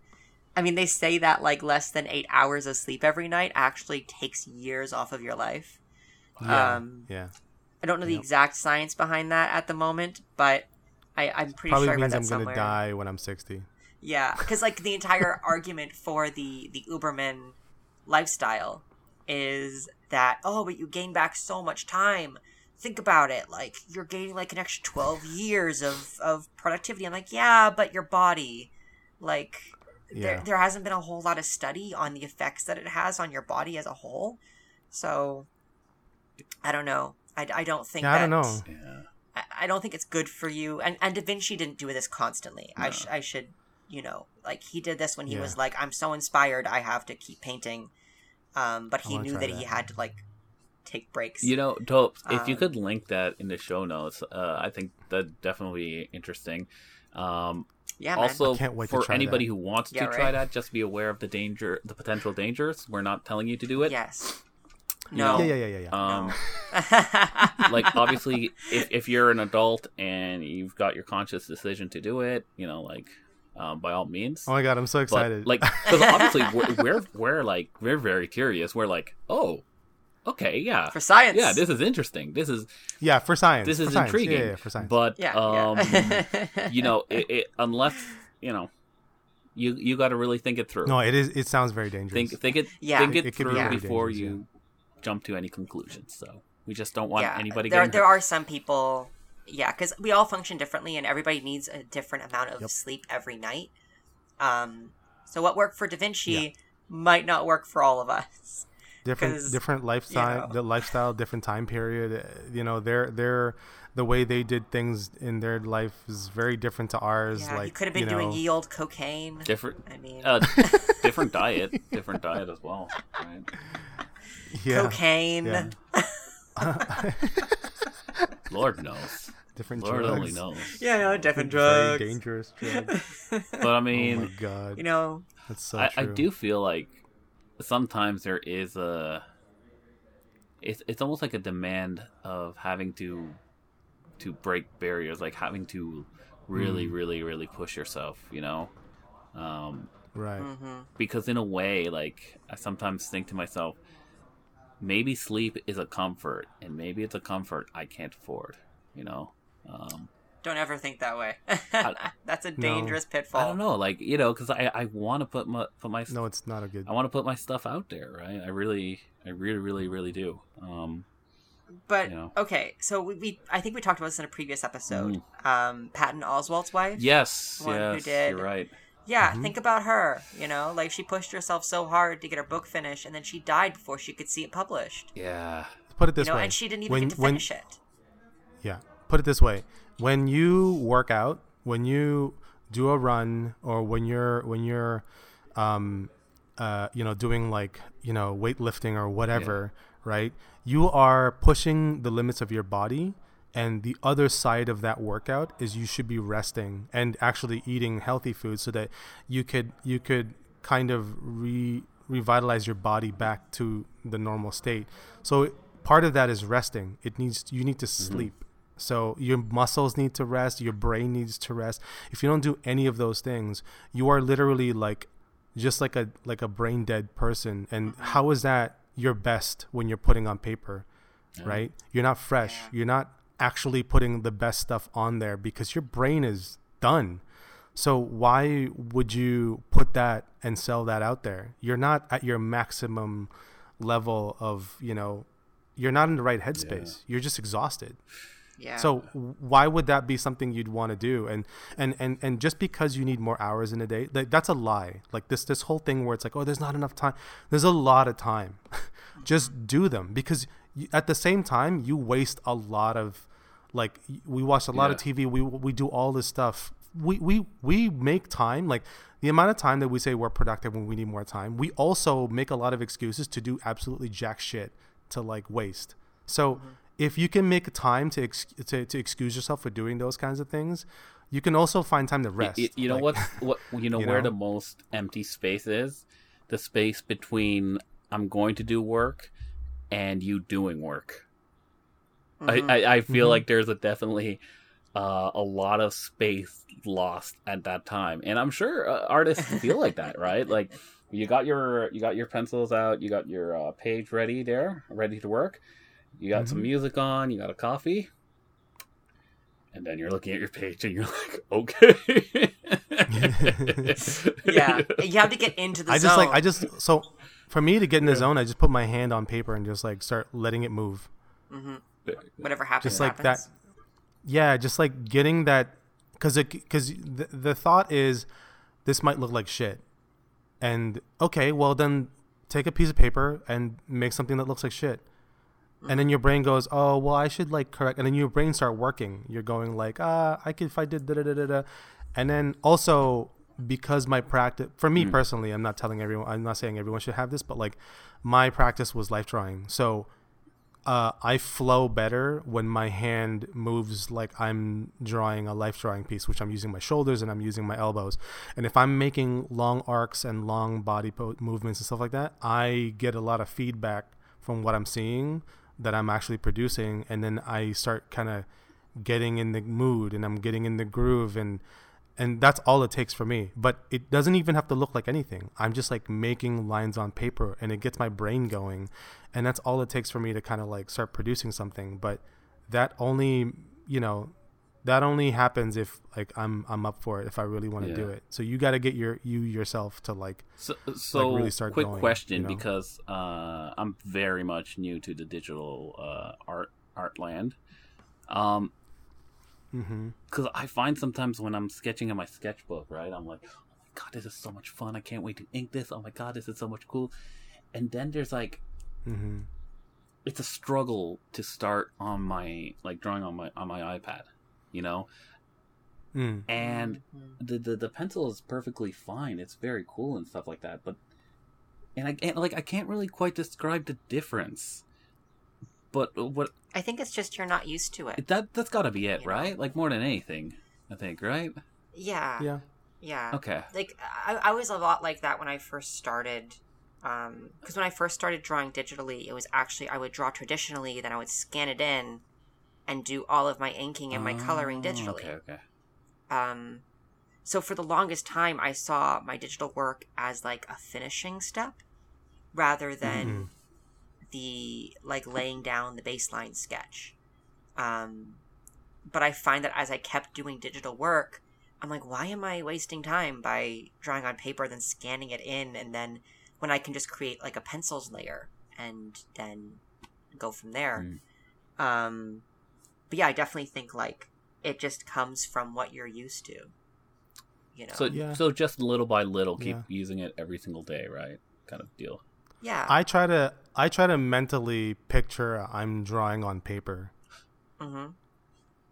I mean, they say that like less than eight hours of sleep every night actually takes years off of your life. Yeah. Um, yeah. I don't know the exact science behind that at the moment, but I, I'm pretty Probably sure I read means that I'm somewhere. gonna die when I'm 60. Yeah, because like the entire argument for the the Uberman lifestyle is that oh, but you gain back so much time. Think about it, like you're gaining like an extra twelve years of of productivity. I'm like, yeah, but your body, like, Yeah. there hasn't been a whole lot of study on the effects that it has on your body as a whole. So, I don't know. I, I don't think. Yeah, I don't know. Yeah. I- I don't think it's good for you. And and Da Vinci didn't do this constantly. I No. sh- I should, you know, like he did this when he Yeah. was like, I'm so inspired, I have to keep painting. Um, but he knew try that, he had to like take breaks. You know, dope. If you Um, could link that in the show notes, uh, I think that'd definitely be interesting. Um, yeah, man. also, I can't wait to for try anybody that. who wants Yeah, to try that, just be aware of the danger, the potential dangers. We're not telling you to do it. yes. You No. know, Yeah, yeah, yeah, yeah, yeah. Um, like obviously, if if you're an adult and you've got your conscious decision to do it, you know, like um, by all means. oh my god, I'm so but excited. like, because obviously we're, we're we're like we're very curious. We're like, oh, okay, yeah, For science. yeah, this is interesting. This is yeah, for science. this for is science. Intriguing. Yeah, yeah, for science. But Yeah. um, yeah. you know, it, it, unless you know, you you got to really think it through. no, it is. It sounds very dangerous. think think it Yeah. think It- it, it could be through before dangerous, you jump to any conclusions. So we just don't want yeah. anybody there, getting there hurt. are some people, yeah, because we all function differently, and everybody needs a different amount of Yep. sleep every night. Um, so what worked for Da Vinci Yeah. might not work for all of us. Different 'cause, different lifestyle know. the lifestyle different time period uh, you know their their the way they did things in their life is very different to ours Yeah, like you could have been you doing know, ye old cocaine. different. I mean, Uh, different diet, different diet as well. Right? yeah, cocaine. yeah. Lord knows. different Lord drugs. only knows. Yeah, no, different very drugs. dangerous drugs. But I oh mean, my god You know, that's so I, true I do feel like sometimes there is a it's it's almost like a demand of having to to break barriers like having to really really really push yourself you know? Um right. Hmm because in a way like i sometimes think to myself maybe sleep is a comfort and maybe it's a comfort i can't afford you know? Um don't ever think that way. I- That's a dangerous pitfall. i don't know like you know because i i want to put my put my no it's not a good I want to put my stuff out there, right? I really, I really, really, really do. Um, But You know. okay, so we, we I think we talked about this in a previous episode. Mm-hmm. Um, Patton Oswalt's wife. yes, One who did. you're right. Yeah, Mm-hmm. think about her. You know, like she pushed herself so hard to get her book finished, and then she died before she could see it published. Yeah, put it You this know, way and she didn't even when, get to when, finish it. Yeah. Put it this way. When you work out, when you do a run or when you're when you're um uh you know doing like, you know, weightlifting or whatever, right? You are pushing the limits of your body and the other side of that workout is you should be resting and actually eating healthy food so that you could you could kind of re revitalize your body back to the normal state. So part of that is resting. It needs you need to sleep. So your muscles need to rest, your brain needs to rest. If you don't do any of those things, you are literally like just like a like a brain dead person. And how is that your best when you're putting on paper? Right? You're not fresh. You're not actually putting the best stuff on there because your brain is done. So why would you put that and sell that out there? You're not at your maximum level of, you know, you're not in the right headspace. You're just exhausted. Yeah. So why would that be something you'd want to do? And and and and just because you need more hours in a day, like that's a lie. Like this this whole thing where it's like, oh, there's not enough time. There's a lot of time. just mm-hmm. do them because y- at the same time you waste a lot of like we watch a lot of TV. We we do all this stuff. We we we make time like the amount of time that we say we're productive when we need more time. We also make a lot of excuses to do absolutely jack shit to like waste. So mm-hmm. If you can make time to, ex- to to excuse yourself for doing those kinds of things, you can also find time to rest. y- you know Like, what? What you know you where know? the most empty space is? The space between I'm going to do work and you doing work. Mhm. I, I, I feel Mhm. like there's a definitely uh, a lot of space lost at that time, and I'm sure uh, artists feel like that, right? Like you got your you got your pencils out, you got your uh, page ready there, ready to work. You got some Mhm. music on, you got a coffee, and then you're looking at your page and you're like, okay. yeah, you have to get into the I zone. just like I just so for me to get in the zone, I just put my hand on paper and just like start letting it move. hmm Whatever happens, Just like happens. that. Yeah, just like getting that because it because the, the thought is this might look like shit, and okay, well then take a piece of paper and make something that looks like shit. And then your brain goes, oh well, I should like correct, and then your brain start working. You're going like, ah, I could if I did da da da da da, and then also because my practice for me personally, I'm not telling everyone, I'm not saying everyone should have this, but like my practice was life drawing, so uh, I flow better when my hand moves like I'm drawing a life drawing piece, which I'm using my shoulders and I'm using my elbows. And if I'm making long arcs and long body po- movements and stuff like that, I get a lot of feedback from what I'm seeing that I'm actually producing, and then I start kind of getting in the mood and I'm getting in the groove and and that's all it takes for me. But it doesn't even have to look like anything. I'm just like making lines on paper and it gets my brain going and that's all it takes for me to kind of like start producing something. But that only you know that only happens if like i'm i'm up for it if i really want to Yeah. do it so you got to get your you yourself to like So, so really start quick going, question you know? because uh, I'm very much new to the digital uh, art art land. Um, because I find sometimes when I'm sketching in my sketchbook, right, I'm like, oh my god, this is so much fun! I can't wait to ink this. Oh my god, this is so much cool. And then there's like, hmm it's a struggle to start on my like drawing on my on my iPad, you know. mm. And Mhm. the, the the pencil is perfectly fine. It's very cool and stuff like that. But and I can't like I can't really quite describe the difference. But what I think it's just you're not used to it. that that's got to be it, You know? right? Like more than anything, I think, right? Yeah. yeah Yeah. Okay. Like I, I was a lot like that when I first started. Because when I first started drawing digitally, it was actually I would draw traditionally, then I would scan it in, and do all of my inking and my coloring Oh, digitally. Okay, okay. Um, so for the longest time, I saw my digital work as like a finishing step, rather than Mhm. the like laying down the baseline sketch. Um, but I find that as I kept doing digital work, I'm like, why am I wasting time by drawing on paper, then scanning it in, and then when I can just create like a pencils layer and then go from there. Mm. Um, but yeah, I definitely think like it just comes from what you're used to. You know, So Yeah. so just little by little, keep Yeah. using it every single day, right? Kind of deal. yeah, i try to i try to mentally picture i'm drawing on paper hmm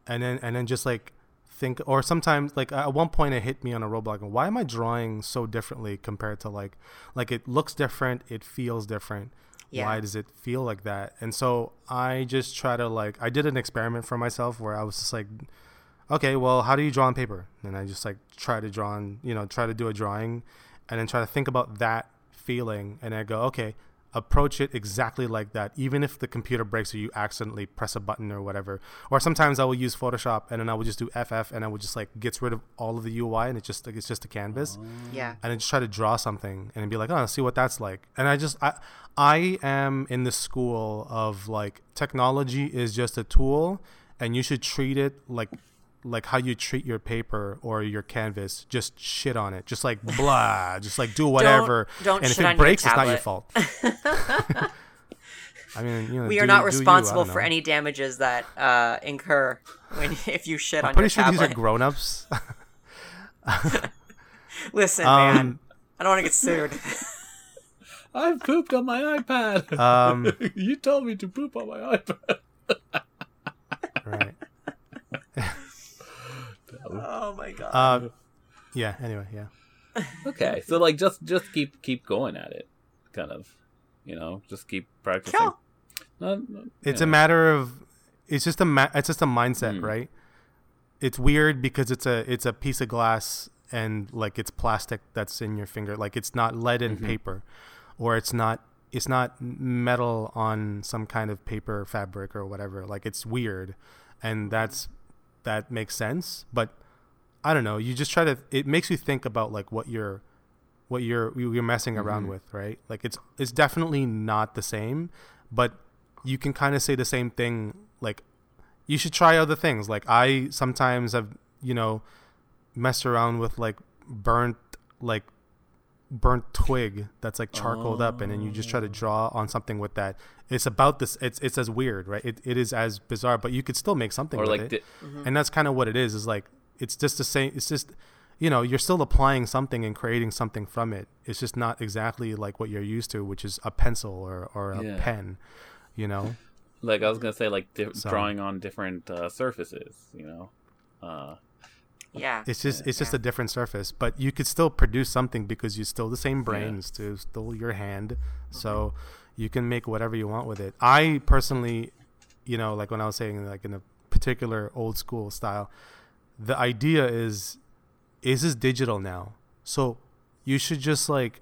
and then and then just like think or sometimes like at one point it hit me on a roadblock and why am i drawing so differently compared to like like it looks different it feels different Yeah. why does it feel like that and so i just try to like i did an experiment for myself where i was just like okay well how do you draw on paper and i just like try to draw on you know try to do a drawing and then try to think about that feeling and i go okay approach it exactly like that even if the computer breaks or you accidentally press a button or whatever. Or sometimes i will use photoshop and then i will just do ff and i will just like gets rid of all of the ui and it just like it's just a canvas. Oh. Yeah, and I just try to draw something and be like, oh, see what that's like. And I just, I, I am in the school of like technology is just a tool, and you should treat it like, like how you treat your paper or your canvas. Just shit on it, just like blah, just like do whatever. don't and if shit on it your breaks, it's not your tablet. fault. I mean, you know, we are do- not do you, responsible for any damages that uh, incur when if you shit I'm on pretty your sure tablet. these are grown-ups. Listen, man, um, I don't want to get sued. I've pooped on my iPad. um, you told me to poop on my iPad. right. Oh my god. Uh, yeah. Anyway, yeah. Okay, so like just just keep keep going at it, kind of, you know, just keep practicing. Sure. No, no, It's yeah. a matter of it's just a ma- it's just a mindset, Mm. right? It's weird because it's a it's a piece of glass and like it's plastic that's in your finger, like it's not lead and Mhm. paper, or it's not it's not metal on some kind of paper fabric or whatever. Like it's weird, and that's that makes sense. But I don't know. You just try to. It makes you think about like what you're what you're you're messing around Mhm. with, right? Like it's it's definitely not the same, but you can kind of say the same thing. Like you should try other things. Like I sometimes have you know messed around with like burnt like burnt twig that's like charcoaled up and then you just try to draw on something with that. It's about this it's it's as weird right? It, it is as bizarre but you could still make something or with like it. di- and that's kind of what it is is like it's just the same it's just you know you're still applying something and creating something from it. It's just not exactly like what you're used to which is a pencil or, or a Yeah. pen you know? Like I was gonna say like di- So- drawing on different uh, surfaces, you know. Uh, yeah. it's just it's just Yeah. a different surface but you could still produce something because you're still the same brain it's still, still your hand mm-hmm. so you can make whatever you want with it. I personally, you know, like when I was saying, like in a particular old school style, the idea is, is this digital now? So you should just like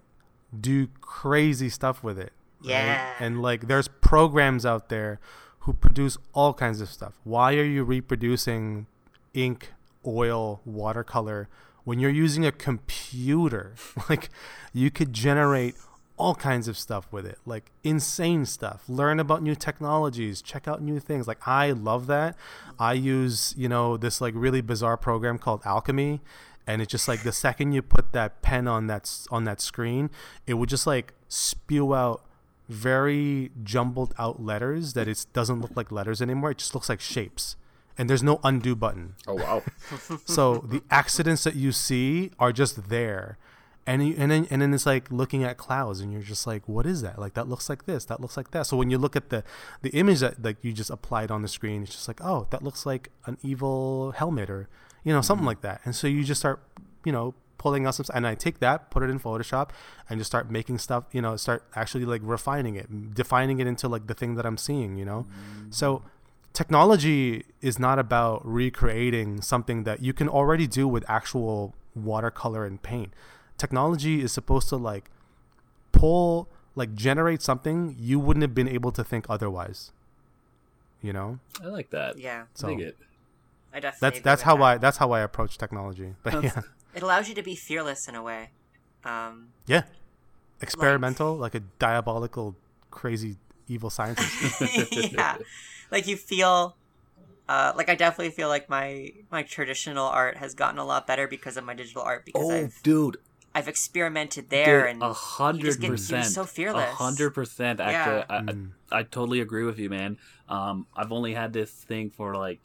do crazy stuff with it. right? Yeah. And like there's programs out there who produce all kinds of stuff. Why are you reproducing ink, oil, watercolor when you're using a computer? Like you could generate all kinds of stuff with it, like insane stuff. Learn about new technologies, check out new things. Like I love that. I use, you know, this like really bizarre program called Alchemy and it's just like the second you put that pen on that on that screen, it would just like spew out very jumbled out letters that it doesn't look like letters anymore. It just looks like shapes. And there's no undo button. Oh wow. So the accidents that you see are just there. And you, and then and then it's like looking at clouds and you're just like what is that? Like that looks like this, that looks like that. So when you look at the the image that like you just applied on the screen, it's just like, "Oh, that looks like an evil helmet or you know, something mm-hmm. like that." And so you just start, you know, pulling out some and I take that, put it in Photoshop and just start making stuff, you know, start actually like refining it, defining it into like the thing that I'm seeing, you know. Mm. So technology is not about recreating something that you can already do with actual watercolor and paint. Technology is supposed to like pull like generate something you wouldn't have been able to think otherwise. You know? I like that. Yeah, I dig So- it. I definitely. That's that's how that. I that's how I approach technology. But yeah. It allows you to be fearless in a way. Um, Yeah. Experimental, like a diabolical crazy evil scientist. yeah, like you feel. Uh, like I definitely feel like my my traditional art has gotten a lot better because of my digital art because Oh, I've dude, I've experimented there Dude, and a you hundred just get- you're percent, so fearless. A hundred percent. Actually, Yeah. I, Mm. I I totally agree with you, man. Um, I've only had this thing for like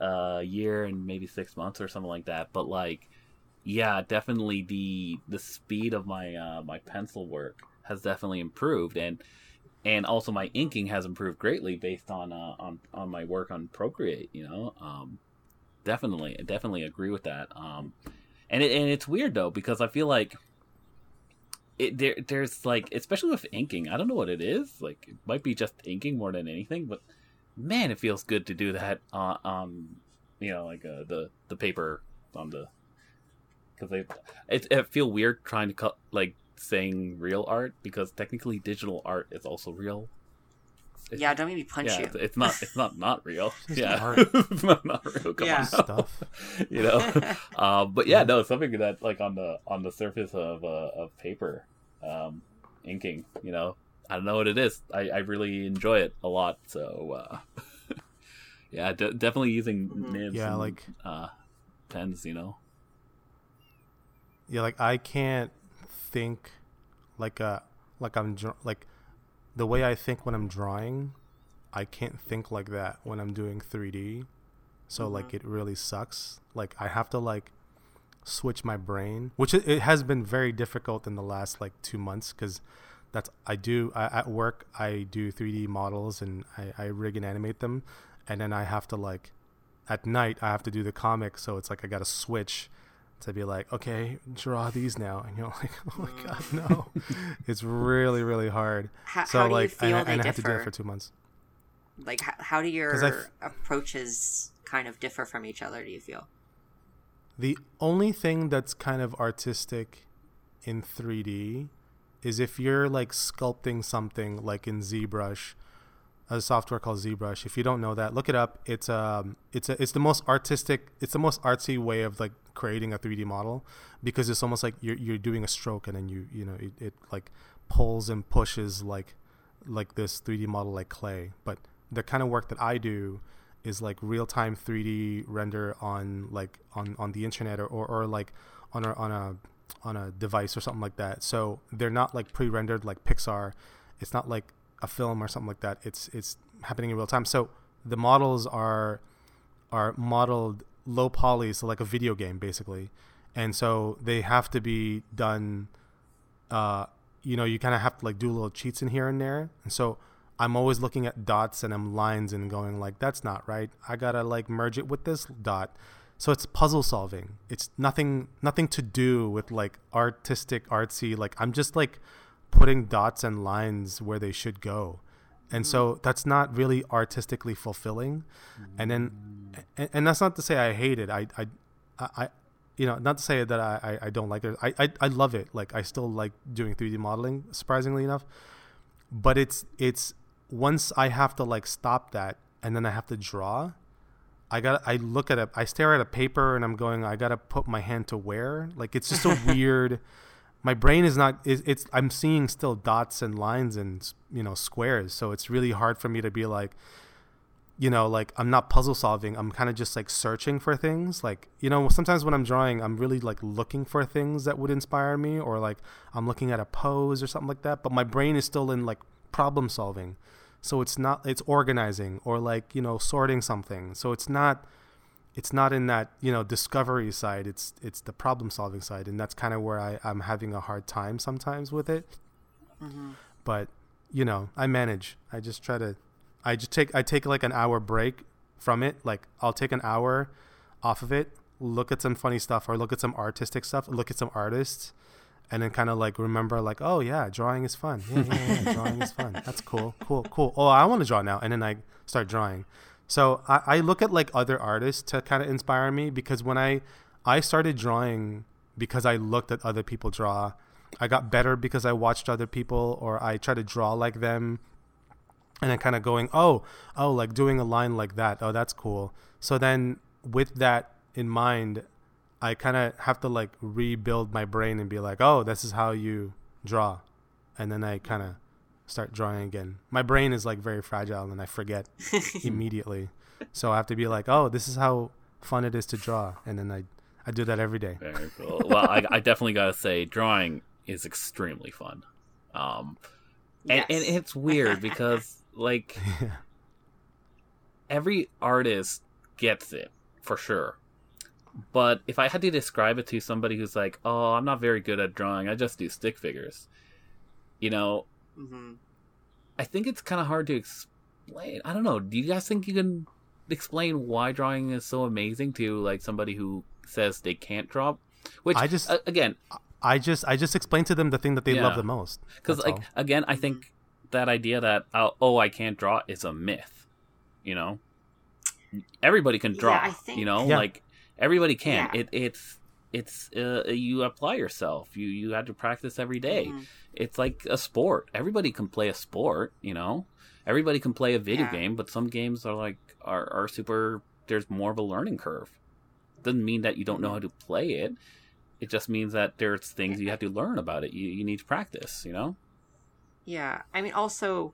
a year and maybe six months or something like that. But like, yeah, definitely the the speed of my uh, my pencil work has definitely improved, and and also my inking has improved greatly based on uh, on on my work on Procreate. You know, um, definitely, I definitely agree with that. Um, and it, and it's weird though because I feel like it there there's like especially with inking, I don't know what it is. Like it might be just inking more than anything, but man, it feels good to do that on, on you know like uh, the the paper on the because they it, it feel weird trying to cut like saying real art because technically digital art is also real. It's- yeah, don't make me punch yeah, you. it's, it's not. It's not not real. It's yeah, it's not, not real. Come Yeah. on. Stuff. you know. um, but yeah, no, something that like on the on the surface of uh, of paper, um, inking. You know, I don't know what it is. I, I really enjoy it a lot. So uh, yeah, de- definitely using Mhm. nibs. Yeah, and, like- uh, pens. You know. Yeah, like I can't think like a like I'm like the way I think when I'm drawing, I can't think like that when I'm doing 3D. So like mm-hmm. it really sucks. Like I have to like switch my brain, which it, it has been very difficult in the last like 2 months cuz that's I do I, at work I do 3D models and I, I rig and animate them and then I have to like at night I have to do the comic so it's like I got to switch to be like, okay, draw these now, and you're like, oh my god, no, it's really really hard. How, So how do like, you feel and, they and I have to do it for two months. like, how, how do I your f- approaches kind of differ from each other? Do you feel? The only thing that's kind of artistic in 3D is if you're like sculpting something like in ZBrush, a software called ZBrush. If you don't know that, look it up. It's um it's a, it's the most artistic, it's the most artsy way of like creating a 3D model because it's almost like you're you're doing a stroke and then you you know it, it like pulls and pushes like like this 3D model like clay. But the kind of work that I do is like real time 3D render on like on on the internet or, or, or like on a on a on a device or something like that. So they're not like pre-rendered like Pixar. It's not like a film or something like that. It's it's happening in real time. So the models are are modeled low poly, so like a video game basically. And so they have to be done uh you know, you kind of have to like do little cheats in here and there. And so I'm always looking at dots and I'm lines and going like that's not right. I got to like merge it with this dot. So it's puzzle solving. It's nothing nothing to do with like artistic artsy like I'm just like putting dots and lines where they should go. And so mm. that's not really artistically fulfilling. And then and, and that's not to say i hate it. I i i you know not to say that i i, I don't like it. I, I i love it. Like i still like doing 3d modeling surprisingly enough. But it's it's once i have to like stop that and then i have to draw i got i look at it i stare at a paper and i'm going i gotta put my hand to where like it's just a weird my brain is not it's, it's i'm seeing still dots and lines and you know squares. So it's really hard for me to be like you know like i'm not puzzle solving. I'm kind of just like searching for things. Like you know sometimes when i'm drawing i'm really like looking for things that would inspire me or like i'm looking at a pose or something like that. But my brain is still in like problem solving. So it's not it's organizing or like you know sorting something. So it's not it's not in that you know discovery side it's it's the problem solving side and that's kind of where I, i'm having a hard time sometimes with it. Mm-hmm. but you know i manage. I just try to i just take i take like an hour break from it. Like i'll take an hour off of it look at some funny stuff or look at some artistic stuff look at some artists and then kind of like remember like oh yeah drawing is fun. Yeah, yeah, yeah drawing is fun. That's cool. Cool cool. Oh i want to draw now. And then i start drawing so I, I look at like other artists to kind of inspire me because when i i started drawing because i looked at other people draw. I got better because i watched other people or i try to draw like them and then kind of going oh oh like doing a line like that. Oh that's cool. So then with that in mind i kind of have to like rebuild my brain and be like oh this is how you draw. And then i kind of start drawing again my brain is like very fragile and i forget immediately so i have to be like oh this is how fun it is to draw and then i i do that every day Very cool. well, I, I definitely gotta say, drawing is extremely fun. Um, and, and it's weird because like every artist gets it for sure. But if I had to describe it to somebody who's like, "Oh, I'm not very good at drawing. I just do stick figures," you know, hmm I think it's kind of hard to explain. I don't know. Do you guys think you can explain why drawing is so amazing to like somebody who says they can't draw? Which I just- uh, again, i just i just explain to them the thing that they love the most because like all. again i think that idea that oh, oh i can't draw is a myth you know everybody can Yeah, draw I think- you know Yeah. like everybody can Yeah. it it's it's uh, you apply yourself. You you have to practice every day. Mhm. it's like a sport. Everybody can play a sport you know? Everybody can play a video Yeah. game but some games are like are, are super there's more of a learning curve. Doesn't mean that you don't know how to play it. It just means that there's things you have to learn about it. You, you need to practice you know? Yeah, I mean, also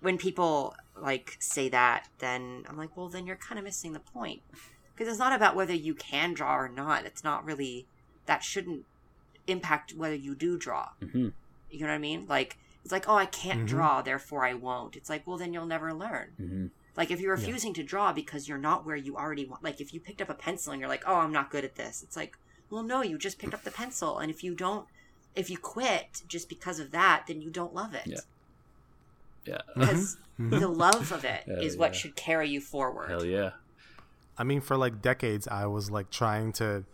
when people like say that, then I'm like, well, then you're kind of missing the point because it's not about whether you can draw or not. It's not really that shouldn't impact whether you do draw. hmm You know what I mean? Like it's like, oh, I can't Mhm. draw, therefore I won't. It's like, well, then you'll never learn. hmm Like if you're Yeah. refusing to draw because you're not where you already want. Like if you picked up a pencil and you're like, oh, I'm not good at this. It's like, well, no, you just picked up the pencil, and if you don't, if you quit just because of that, then you don't love it. Yeah. yeah because Mhm. the love of it Hell is what yeah. should carry you forward. hell yeah I mean, for like decades, I was like trying to,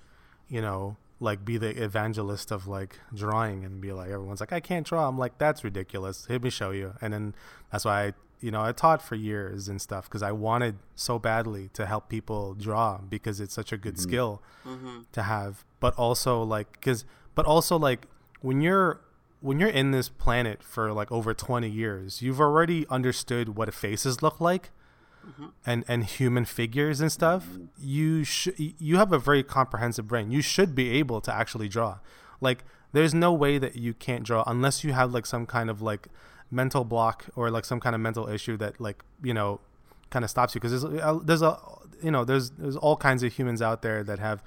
you know, like be the evangelist of like drawing and be like, everyone's like, I can't draw. I'm like, that's ridiculous. Let me show you. And then that's why I, you know, I taught for years and stuff because I wanted so badly to help people draw because it's such a good skill hmm to have. But also like, because, but also like when you're, when you're in this planet for like over 20 years, you've already understood what faces look like Uh-huh. and and human figures and stuff mm-hmm. you should you have a very comprehensive brain. You should be able to actually draw. Like there's no way that you can't draw unless you have like some kind of like mental block or like some kind of mental issue that like you know kind of stops you. Because there's a, there's a you know there's there's all kinds of humans out there that have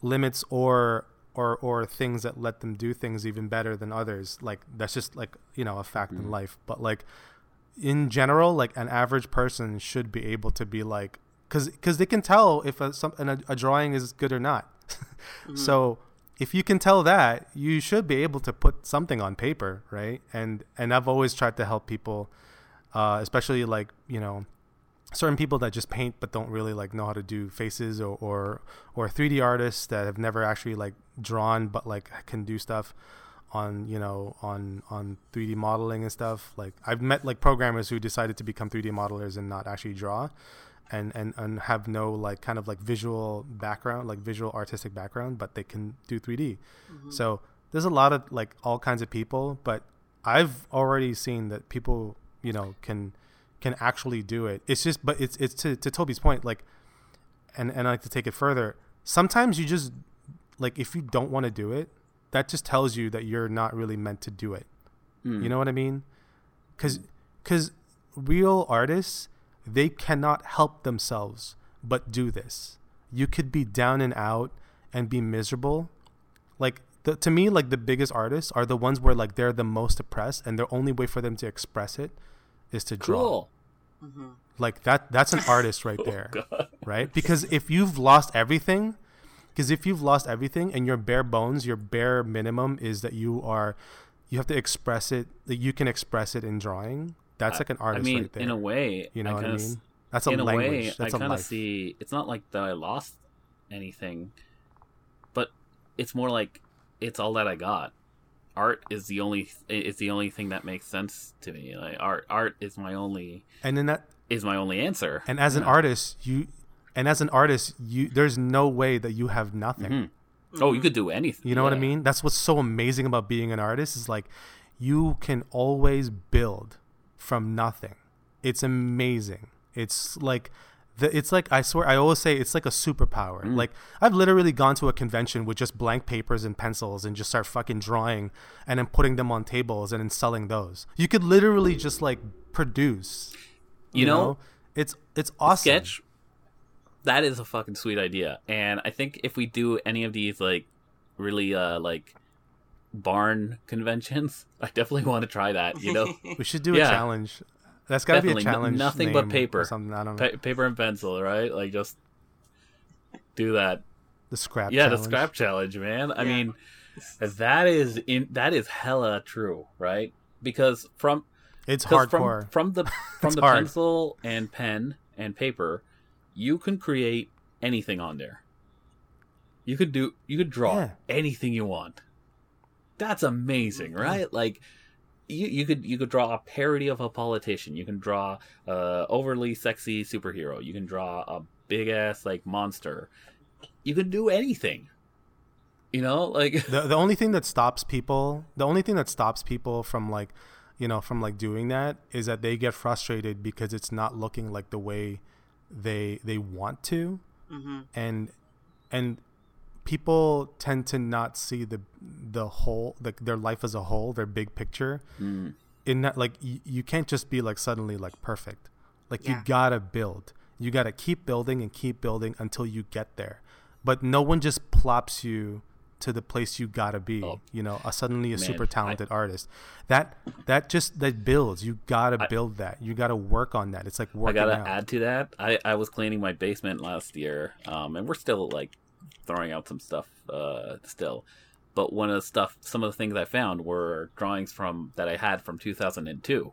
limits or or or things that let them do things even better than others. Like that's just like you know a fact in mm-hmm. life. But like in general, like an average person should be able to be like, because because they can tell if a, some, a, a drawing is good or not. So if you can tell that, you should be able to put something on paper, right? And and I've always tried to help people, uh, especially like you know, certain people that just paint but don't really like know how to do faces or or or 3D artists that have never actually like drawn but like can do stuff on you know on on 3D modeling and stuff. Like I've met like programmers who decided to become 3D modelers and not actually draw, and and and have no like kind of like visual background, like visual artistic background, but they can do 3D. Mm-hmm. So there's a lot of like all kinds of people, but I've already seen that people you know can can actually do it. It's just but it's it's to to Toby's point like, and and I like to take it further. Sometimes you just like if you don't want to do it, that just tells you that you're not really meant to do it. You hmm. know what I mean? Cuz cuz real artists, they cannot help themselves but do this. You could be down and out and be miserable. Like the, to me like the biggest artists are the ones where like they're the most depressed and the only way for them to express it is to draw Cool. Mm-hmm. like that that's an artist right oh, there right because if you've lost everything because if you've lost everything and your bare bones your bare minimum is that you are you have to express it that you can express it in drawing that's like an artist. I mean, right there in a way, you know I what i s- mean that's a in a language way, that's I a kind of see. It's not like that I lost anything, but it's more like it's all that I got. Art is the only It's the only thing that makes sense to me. Like art, art is my only and then that is my only answer. and as an artist you and as an artist you there's no way that you have nothing Mhm. Oh, you could do anything. You know what I mean? That's what's so amazing about being an artist is like you can always build from nothing. It's amazing. It's like the, it's like I swear I always say it's like a superpower. Mm. Like I've literally gone to a convention with just blank papers and pencils and just start fucking drawing and then putting them on tables and then selling those. You could literally just like produce. You know, it's it's awesome. sketch that is a fucking sweet idea and i think if we do any of these like really uh like barn conventions i definitely want to try that you know We should do Yeah. a challenge. That's got to be a Definitely. No- challenge. nothing but paper. Something I don't know. Pa- paper and pencil right like just do that the scrap. yeah challenge. the scrap challenge man i Yeah. mean that is in that is hella true right because from It's 'cause hardcore. from from the from the hard. pencil and pen and paper you can create anything on there. You could do you could draw Yeah. anything you want. That's amazing mm-hmm. right? Like you, you could you could draw a parody of a politician. You can draw a overly sexy superhero. You can draw a big ass like monster. You can do anything. You know like the the only thing that stops people, the only thing that stops people from like, you know, from like doing that is that they get frustrated because it's not looking like the way they they want to, Mm-hmm. and and people tend to not see the the whole like their life as a whole, their big picture. Mm. in that like you, you can't just be like suddenly like perfect like you gotta build you gotta keep building and keep building until you get there but no one just plops you to the place you gotta be Oh. you know a suddenly a Man, super I- talented artist that that just that builds you gotta I- build that you gotta work on that it's like I gotta out add to that. I, I was cleaning my basement last year, um, and we're still like throwing out some stuff uh, still. But one of the stuff, some of the things I found were drawings from that I had from 2002,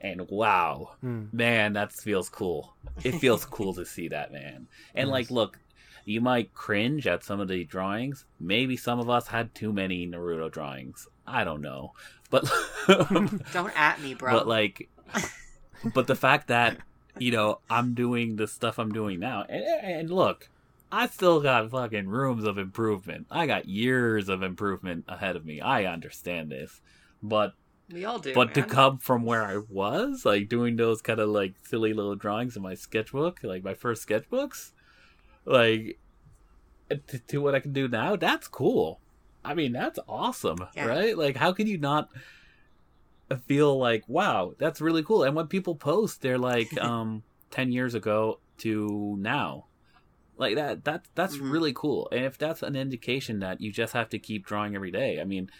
and wow, Mm. man, that feels cool. It feels cool to see that, man. And like, look, you might cringe at some of the drawings. Maybe some of us had too many Naruto drawings. I don't know, but Don't at me, bro. but like but the fact that you know i'm doing the stuff i'm doing now and, and look i still got fucking rooms of improvement i got years of improvement ahead of me i understand this but we all do. but to come from where i was like doing those kind of like silly little drawings in my sketchbook like my first sketchbooks like to, to what i can do now that's cool. I mean that's awesome Yeah. right? Like how can you not feel like wow that's really cool? And when people post they're like um 10 years ago to now. Like that that that's Mhm. really cool. And if that's an indication that you just have to keep drawing every day i mean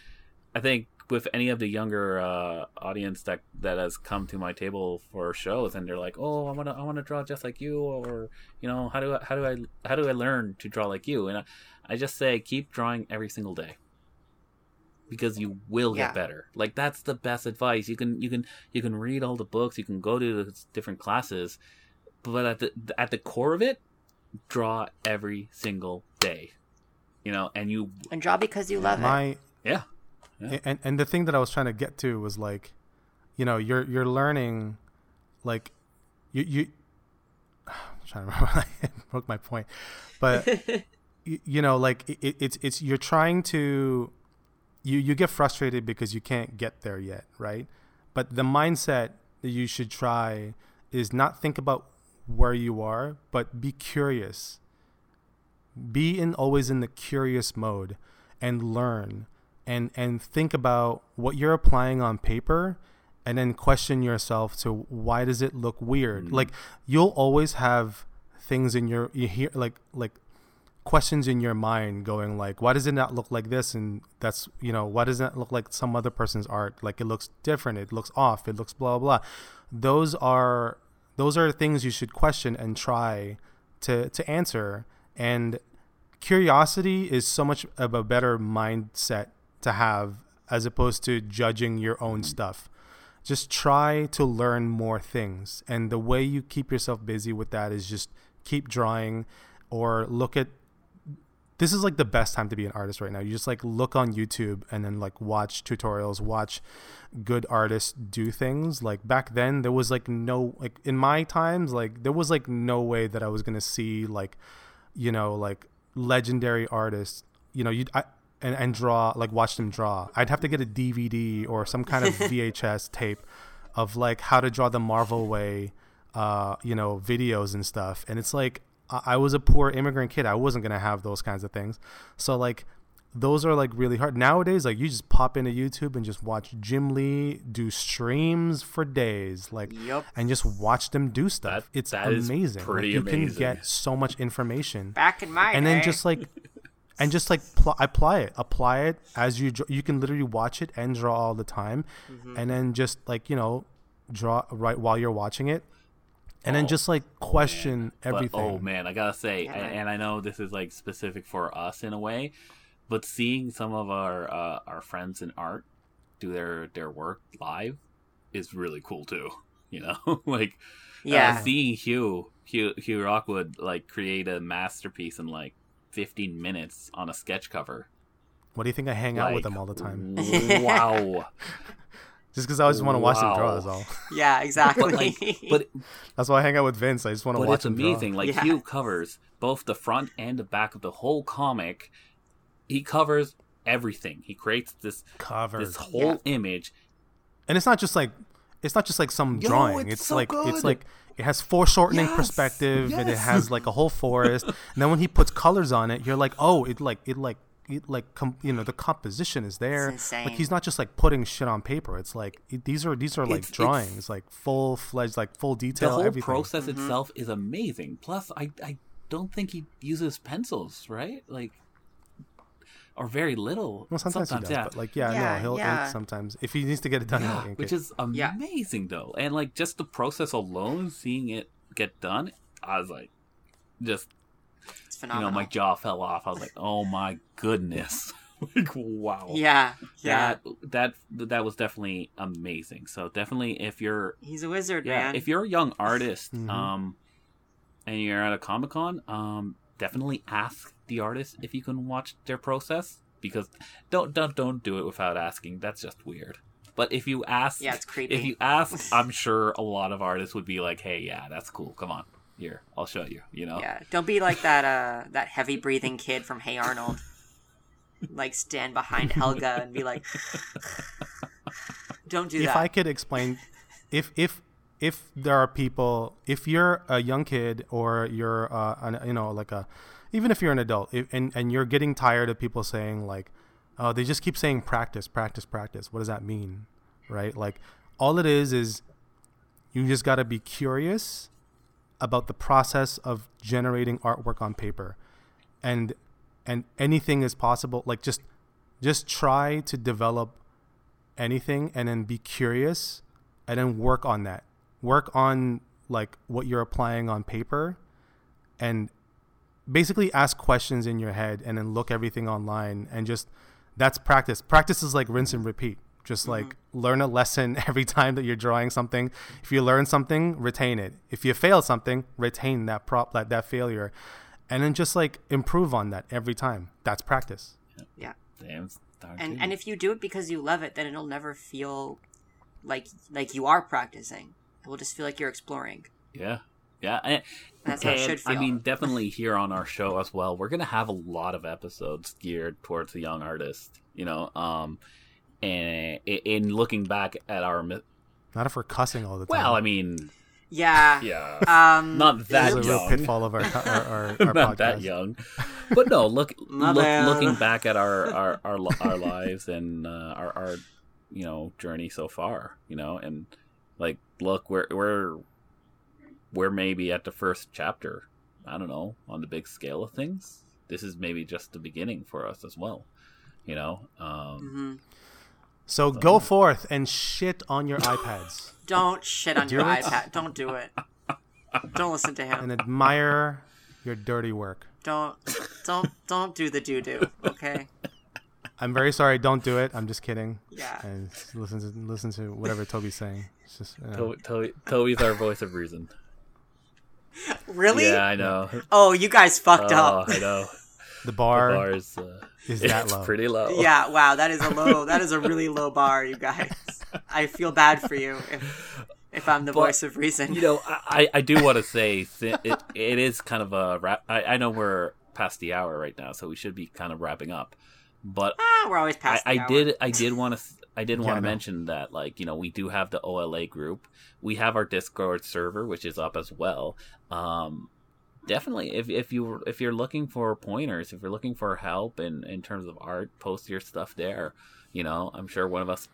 i think with any of the younger uh audience that that has come to my table for shows and they're like oh i want to i want to draw just like you or you know how do i how do i how do i learn to draw like you and i, I just say keep drawing every single day because you will Yeah. get better like that's the best advice you can you can you can read all the books you can go to the different classes but at the at the core of it draw every single day you know and you and draw because you love it. my yeah Yeah. and and the thing that I was trying to get to was like, you know, you're you're learning, like, you you. I'm trying to remember. I broke my point, but you, you know, like it, it's it's you're trying to, you you get frustrated because you can't get there yet, right? But the mindset that you should try is not think about where you are, but be curious. Be in always in the curious mode and learn and and think about what you're applying on paper and then question yourself to why does it look weird? Mm-hmm. Like you'll always have things in your you hear like like questions in your mind going like why does it not look like this? And that's you know why does it look like some other person's art? Like it looks different. It looks off. It looks blah blah blah. Those are those are things you should question and try to to answer. And curiosity is so much of a better mindset to have as opposed to judging your own stuff just try to learn more things and the way you keep yourself busy with that is just keep drawing or look at this is like the best time to be an artist right now. You just like look on YouTube and then like watch tutorials, watch good artists do things. Like back then there was like no like in my times like there was like no way that I was going to see like you know like legendary artists, you know, you I and, and draw like watch them draw. I'd have to get a DVD or some kind of VHS tape of like how to draw the Marvel way uh, you know, videos and stuff. And it's like I was a poor immigrant kid. I wasn't gonna have those kinds of things. So like those are like really hard nowadays. Like you just pop into YouTube and just watch Jim Lee do streams for days, like Yup. and just watch them do stuff. That- it's that is amazing. pretty like, you can get so much information Back in my and day. then just like and just like pl- apply it. Apply it as you dr- you can literally watch it and draw all the time. Mm-hmm. and then just like you know draw right while you're watching it. And then Oh, just like question But, everything. oh man, I gotta say, Yeah, and, and I know this is like specific for us in a way, but seeing some of our uh, our friends in art do their their work live is really cool too. You know, like yeah. uh, seeing Hugh Hugh Hugh Rockwood like create a masterpiece in like 15 minutes on a sketch cover. what do you think i hang out with them all the time Wow. just because i just want to watch them Wow. draw is all yeah, exactly. but like, but that's why i hang out with vince i just want to but watch it's him amazing. Like Yeah. Hugh covers both the front and the back of the whole comic. He covers everything. He creates this covers this whole image. and it's not just like it's not just like some Yo, drawing it's it's, so like good. it's like it has foreshortening Yes, perspective and it has like a whole forest. And then when he puts colors on it you're like oh it like it like it like com- you know the composition is there. Like he's not just like putting shit on paper. It's like it, these are these are like It's- it's- drawings like full fledged like full detail The detail whole everything. process mm-hmm. itself is amazing. Plus, I I don't think he uses pencils, right? Like, or very little. well sometimes, he does yeah. but like yeah, Yeah, no he'll yeah. ink sometimes if he needs to get it done Yeah, ink which it. is Yeah. amazing though, and like just the process alone, seeing it get done, I was like, just it's you know, my jaw fell off. I was like, oh my goodness, like wow, yeah, yeah. that that that was definitely amazing. So definitely, if you're He's a wizard, yeah, man. if you're a young artist, Mhm. um, and you're at a comic con, um, definitely ask the artist if you can watch their process because don't don't don't do it without asking. That's just weird. But if you ask, Yeah, it's creepy. If you ask, I'm sure a lot of artists would be like, "Hey, yeah, that's cool. Come on, here, I'll show you." You know? Yeah, don't be like that uh that heavy breathing kid from Hey Arnold. like stand behind Helga and be like Don't do if that. If I could explain, if if if there are people, if you're a young kid or you're uh, an, you know like a, even if you're an adult, if, and and you're getting tired of people saying like, oh, they just keep saying practice, practice, practice. What does that mean, right? Like, all it is is, you just got to be curious about the process of generating artwork on paper, and and anything is possible. Like just just try to develop anything and then be curious and then work on that work on like what you're applying on paper and basically ask questions in your head and then look everything online and just that's practice. Practice is like rinse and repeat. Just like learn a lesson every time that you're drawing something. If you learn something retain it. If you fail something retain that prop that, that failure. And then just like improve on that every time. That's practice. Yeah. Damn, and and if you do it because you love it, then it'll never feel like like you are practicing. It will just feel like you're exploring. yeah, yeah, and, That's how it and, should feel. I mean, definitely here on our show as well, we're gonna have a lot of episodes geared towards the young artist. You know, um, and in looking back at our, mi- Not if we're cussing all the time. well, I mean, yeah. yeah, Um, not This that is a real young. pitfall of our our, our, our not podcast. that young, but no. Look, look looking back at our our our, our lives and uh, our our you know journey so far, you know, and like look, we're we're we're maybe at the first chapter. I don't know on the big scale of things. This is maybe just the beginning for us as well, you know. Um, mhm. So go forth and shit on your iPads Don't shit on Do your it. iPad. Don't do it. Don't listen to him. and admire your dirty work. Don't don't don't do the doo doo. Okay. I'm very sorry. Don't do it. I'm just kidding. Yeah. And listen to listen to whatever Toby's saying. It's just you know. Toby, Toby, Toby's our voice of reason. Really? Yeah, I know. Oh, you guys fucked Oh, up. I know. the bar, The bar is uh, is that it's low. pretty low. Yeah. Wow. That is a low. That is a really low bar, you guys. I feel bad for you if if I'm the But, voice of reason. you know, I, I do want to say si- it, it is kind of a wrap. I, I know we're past the hour right now, so we should be kind of wrapping up. But ah, we're always I, past. the I did I did want to I did Yeah, want to know. mention that like you know we do have the OLA group. We have our Discord server, which is up as well. Um, definitely, if if you if you're looking for pointers, if you're looking for help in in terms of art, post your stuff there. You know, I'm sure one of us.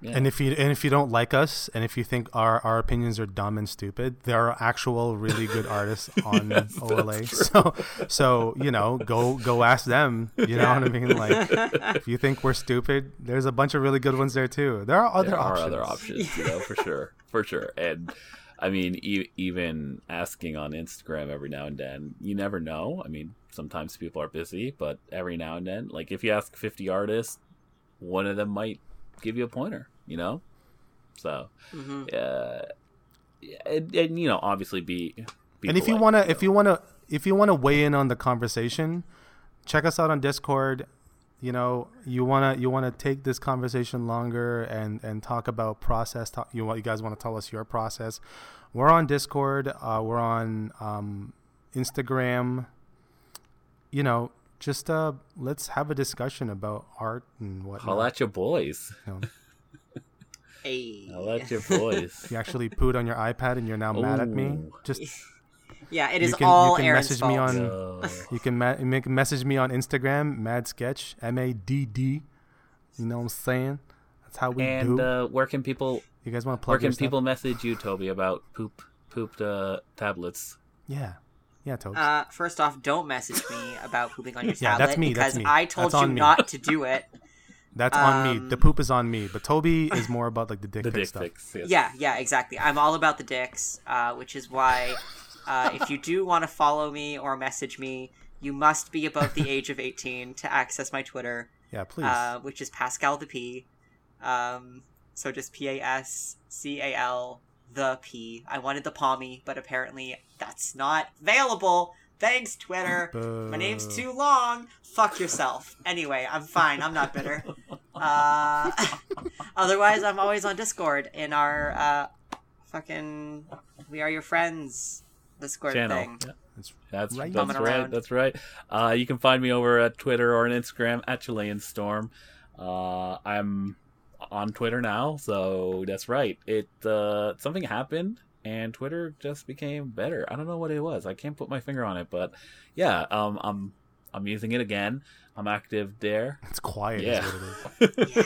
Yeah. And if you and if you don't like us, and if you think our, our opinions are dumb and stupid, there are actual really good artists on Yes, OLA. So so you know, go go ask them. You know what I mean? Like if you think we're stupid, there's a bunch of really good ones there too. There are other there are other options, you know, for sure, for sure. And I mean, e- even asking on Instagram every now and then, you never know. I mean, sometimes people are busy, but every now and then, like if you ask 50 artists, one of them might give you a pointer, you know. So, Mhm. uh, and, and you know, obviously be. be and if you wanna know. if you wanna if you wanna weigh in on the conversation, check us out on Discord. You know, you wanna you wanna take this conversation longer and and talk about process. Talk, you want you guys want to tell us your process. We're on Discord. Uh, we're on um, Instagram. You know, just uh, let's have a discussion about art and what. Holla at your boys. You, know, Hey. Holla at your boys. you actually pooed on your iPad and you're now mad at me. Just Yeah, it is You is can- you can Aaron's message fault. me on- So, You can ma- make message me on Instagram, Mad Sketch, M A D D. You know what I'm saying? That's how we and do. uh, where can people you guys want to Where plug your can stuff? people message you, Toby, about poop pooped uh, tablets? Yeah, yeah, Tobes. Uh, first off, don't message me about pooping on your Yeah, tablet that's me, because that's me. I told That's you me. not to do it. That's on me. um, The poop is on me. But Toby is more about like the dick The pic dick stuff. pics. Yes. Yeah, yeah, exactly. I'm all about the dicks, uh, which is why uh, if you do want to follow me or message me, you must be above the age of 18 to access my Twitter, Yeah, please. uh, which is Pascal the P. Um, so just P A S C A L the P. I wanted the Palmy, but apparently that's not available. Thanks, Twitter. My name's too long. Fuck yourself. Anyway, I'm fine. I'm not bitter. Uh, otherwise, I'm always on Discord in our uh, fucking We Are Your Friends Discord Channel. thing. Yeah. That's That's Right. that's right. around. That's right. Uh, you can find me over at Twitter or on Instagram at Chilean Storm. Uh, I'm on Twitter now, so that's right. It uh, something happened and Twitter just became better. I don't know what it was. I can't put my finger on it, but yeah, um, I'm I'm using it again. I'm active there. it's quiet. Yeah. Is what it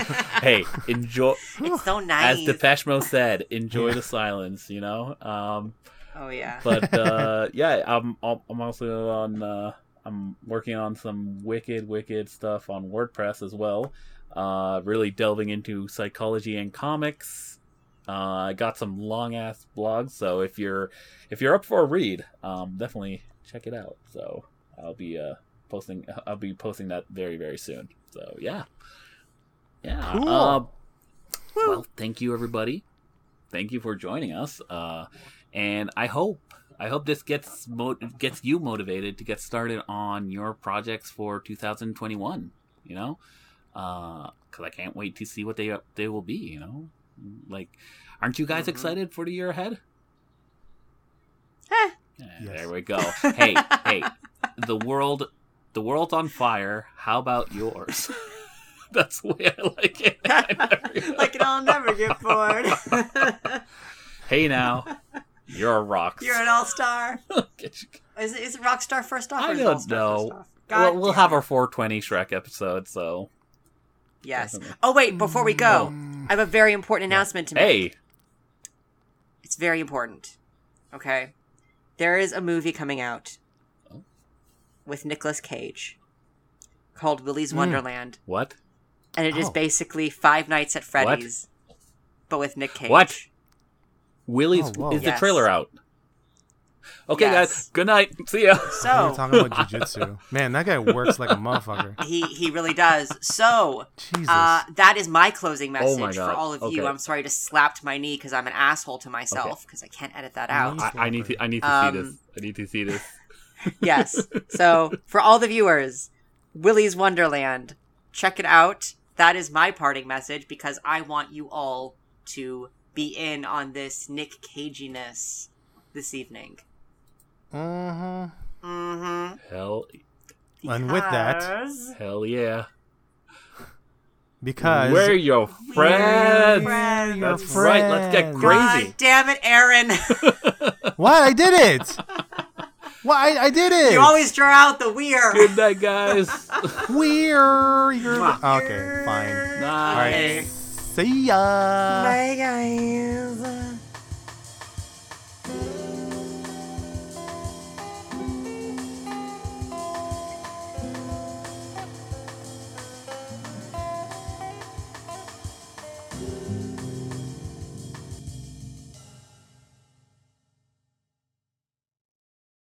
is. hey, enjoy. It's so nice. As Depeche Mode said, enjoy the silence. You know. Um, oh yeah. but uh, yeah, I'm I'm also on. Uh, I'm working on some wicked, wicked stuff on WordPress as well. Uh, really delving into psychology and comics. Uh, I got some long ass blogs, so if you're if you're up for a read, um, definitely check it out. So I'll be uh, posting I'll be posting that very very soon. So yeah, yeah. Cool. Uh, well, thank you everybody. Thank you for joining us. Uh, and I hope I hope this gets mo- gets you motivated to get started on your projects for 2021. You know, because I can't wait to see what they they will be. You know, like, aren't you guys Mhm. excited for the year ahead? Eh. Yes. There we go. hey, hey, the world, the world's on fire. How about yours? That's the way I like it. I never- like I'll never get bored. hey now, you're a rock. You're an all star. Get you- Is, is Rockstar first off? I don't All-Star know. first off? Well, we'll have our 420 Shrek episode, so Yes. Definitely. Oh wait, before we go, Mm. I have a very important announcement to make. hey, It's very important. Okay. There is a movie coming out Oh. with Nicolas Cage called Willy's Mm. Wonderland, what? And it is Oh. basically Five Nights at Freddy's, but with Nick Cage. What? Willy's Oh, whoa. is the trailer out? Okay, Yes. guys. Good night. See ya. We were So talking about jujitsu. Man, that guy works like a motherfucker. he he really does. So Jesus. uh, that is my closing Oh message my for all of you. I'm sorry to slapped my knee because I'm an asshole to myself because I can't edit that out. I, I need to. I need to Um, see this. I need to see this. yes. So for all the viewers, Willy's Wonderland, check it out. That is my parting message because I want you all to be in on this Nick Caginess this evening. hmm Mm-hmm. Hell, And with that- hell yeah. Because We're your friends. friends. That's right. Let's get crazy. God damn it, Aaron! what I did it. What I, I did it. you always draw out the weir. Good night, guys. We're you're Mwah. okay. Fine. Night. Okay. See ya. Bye, guys.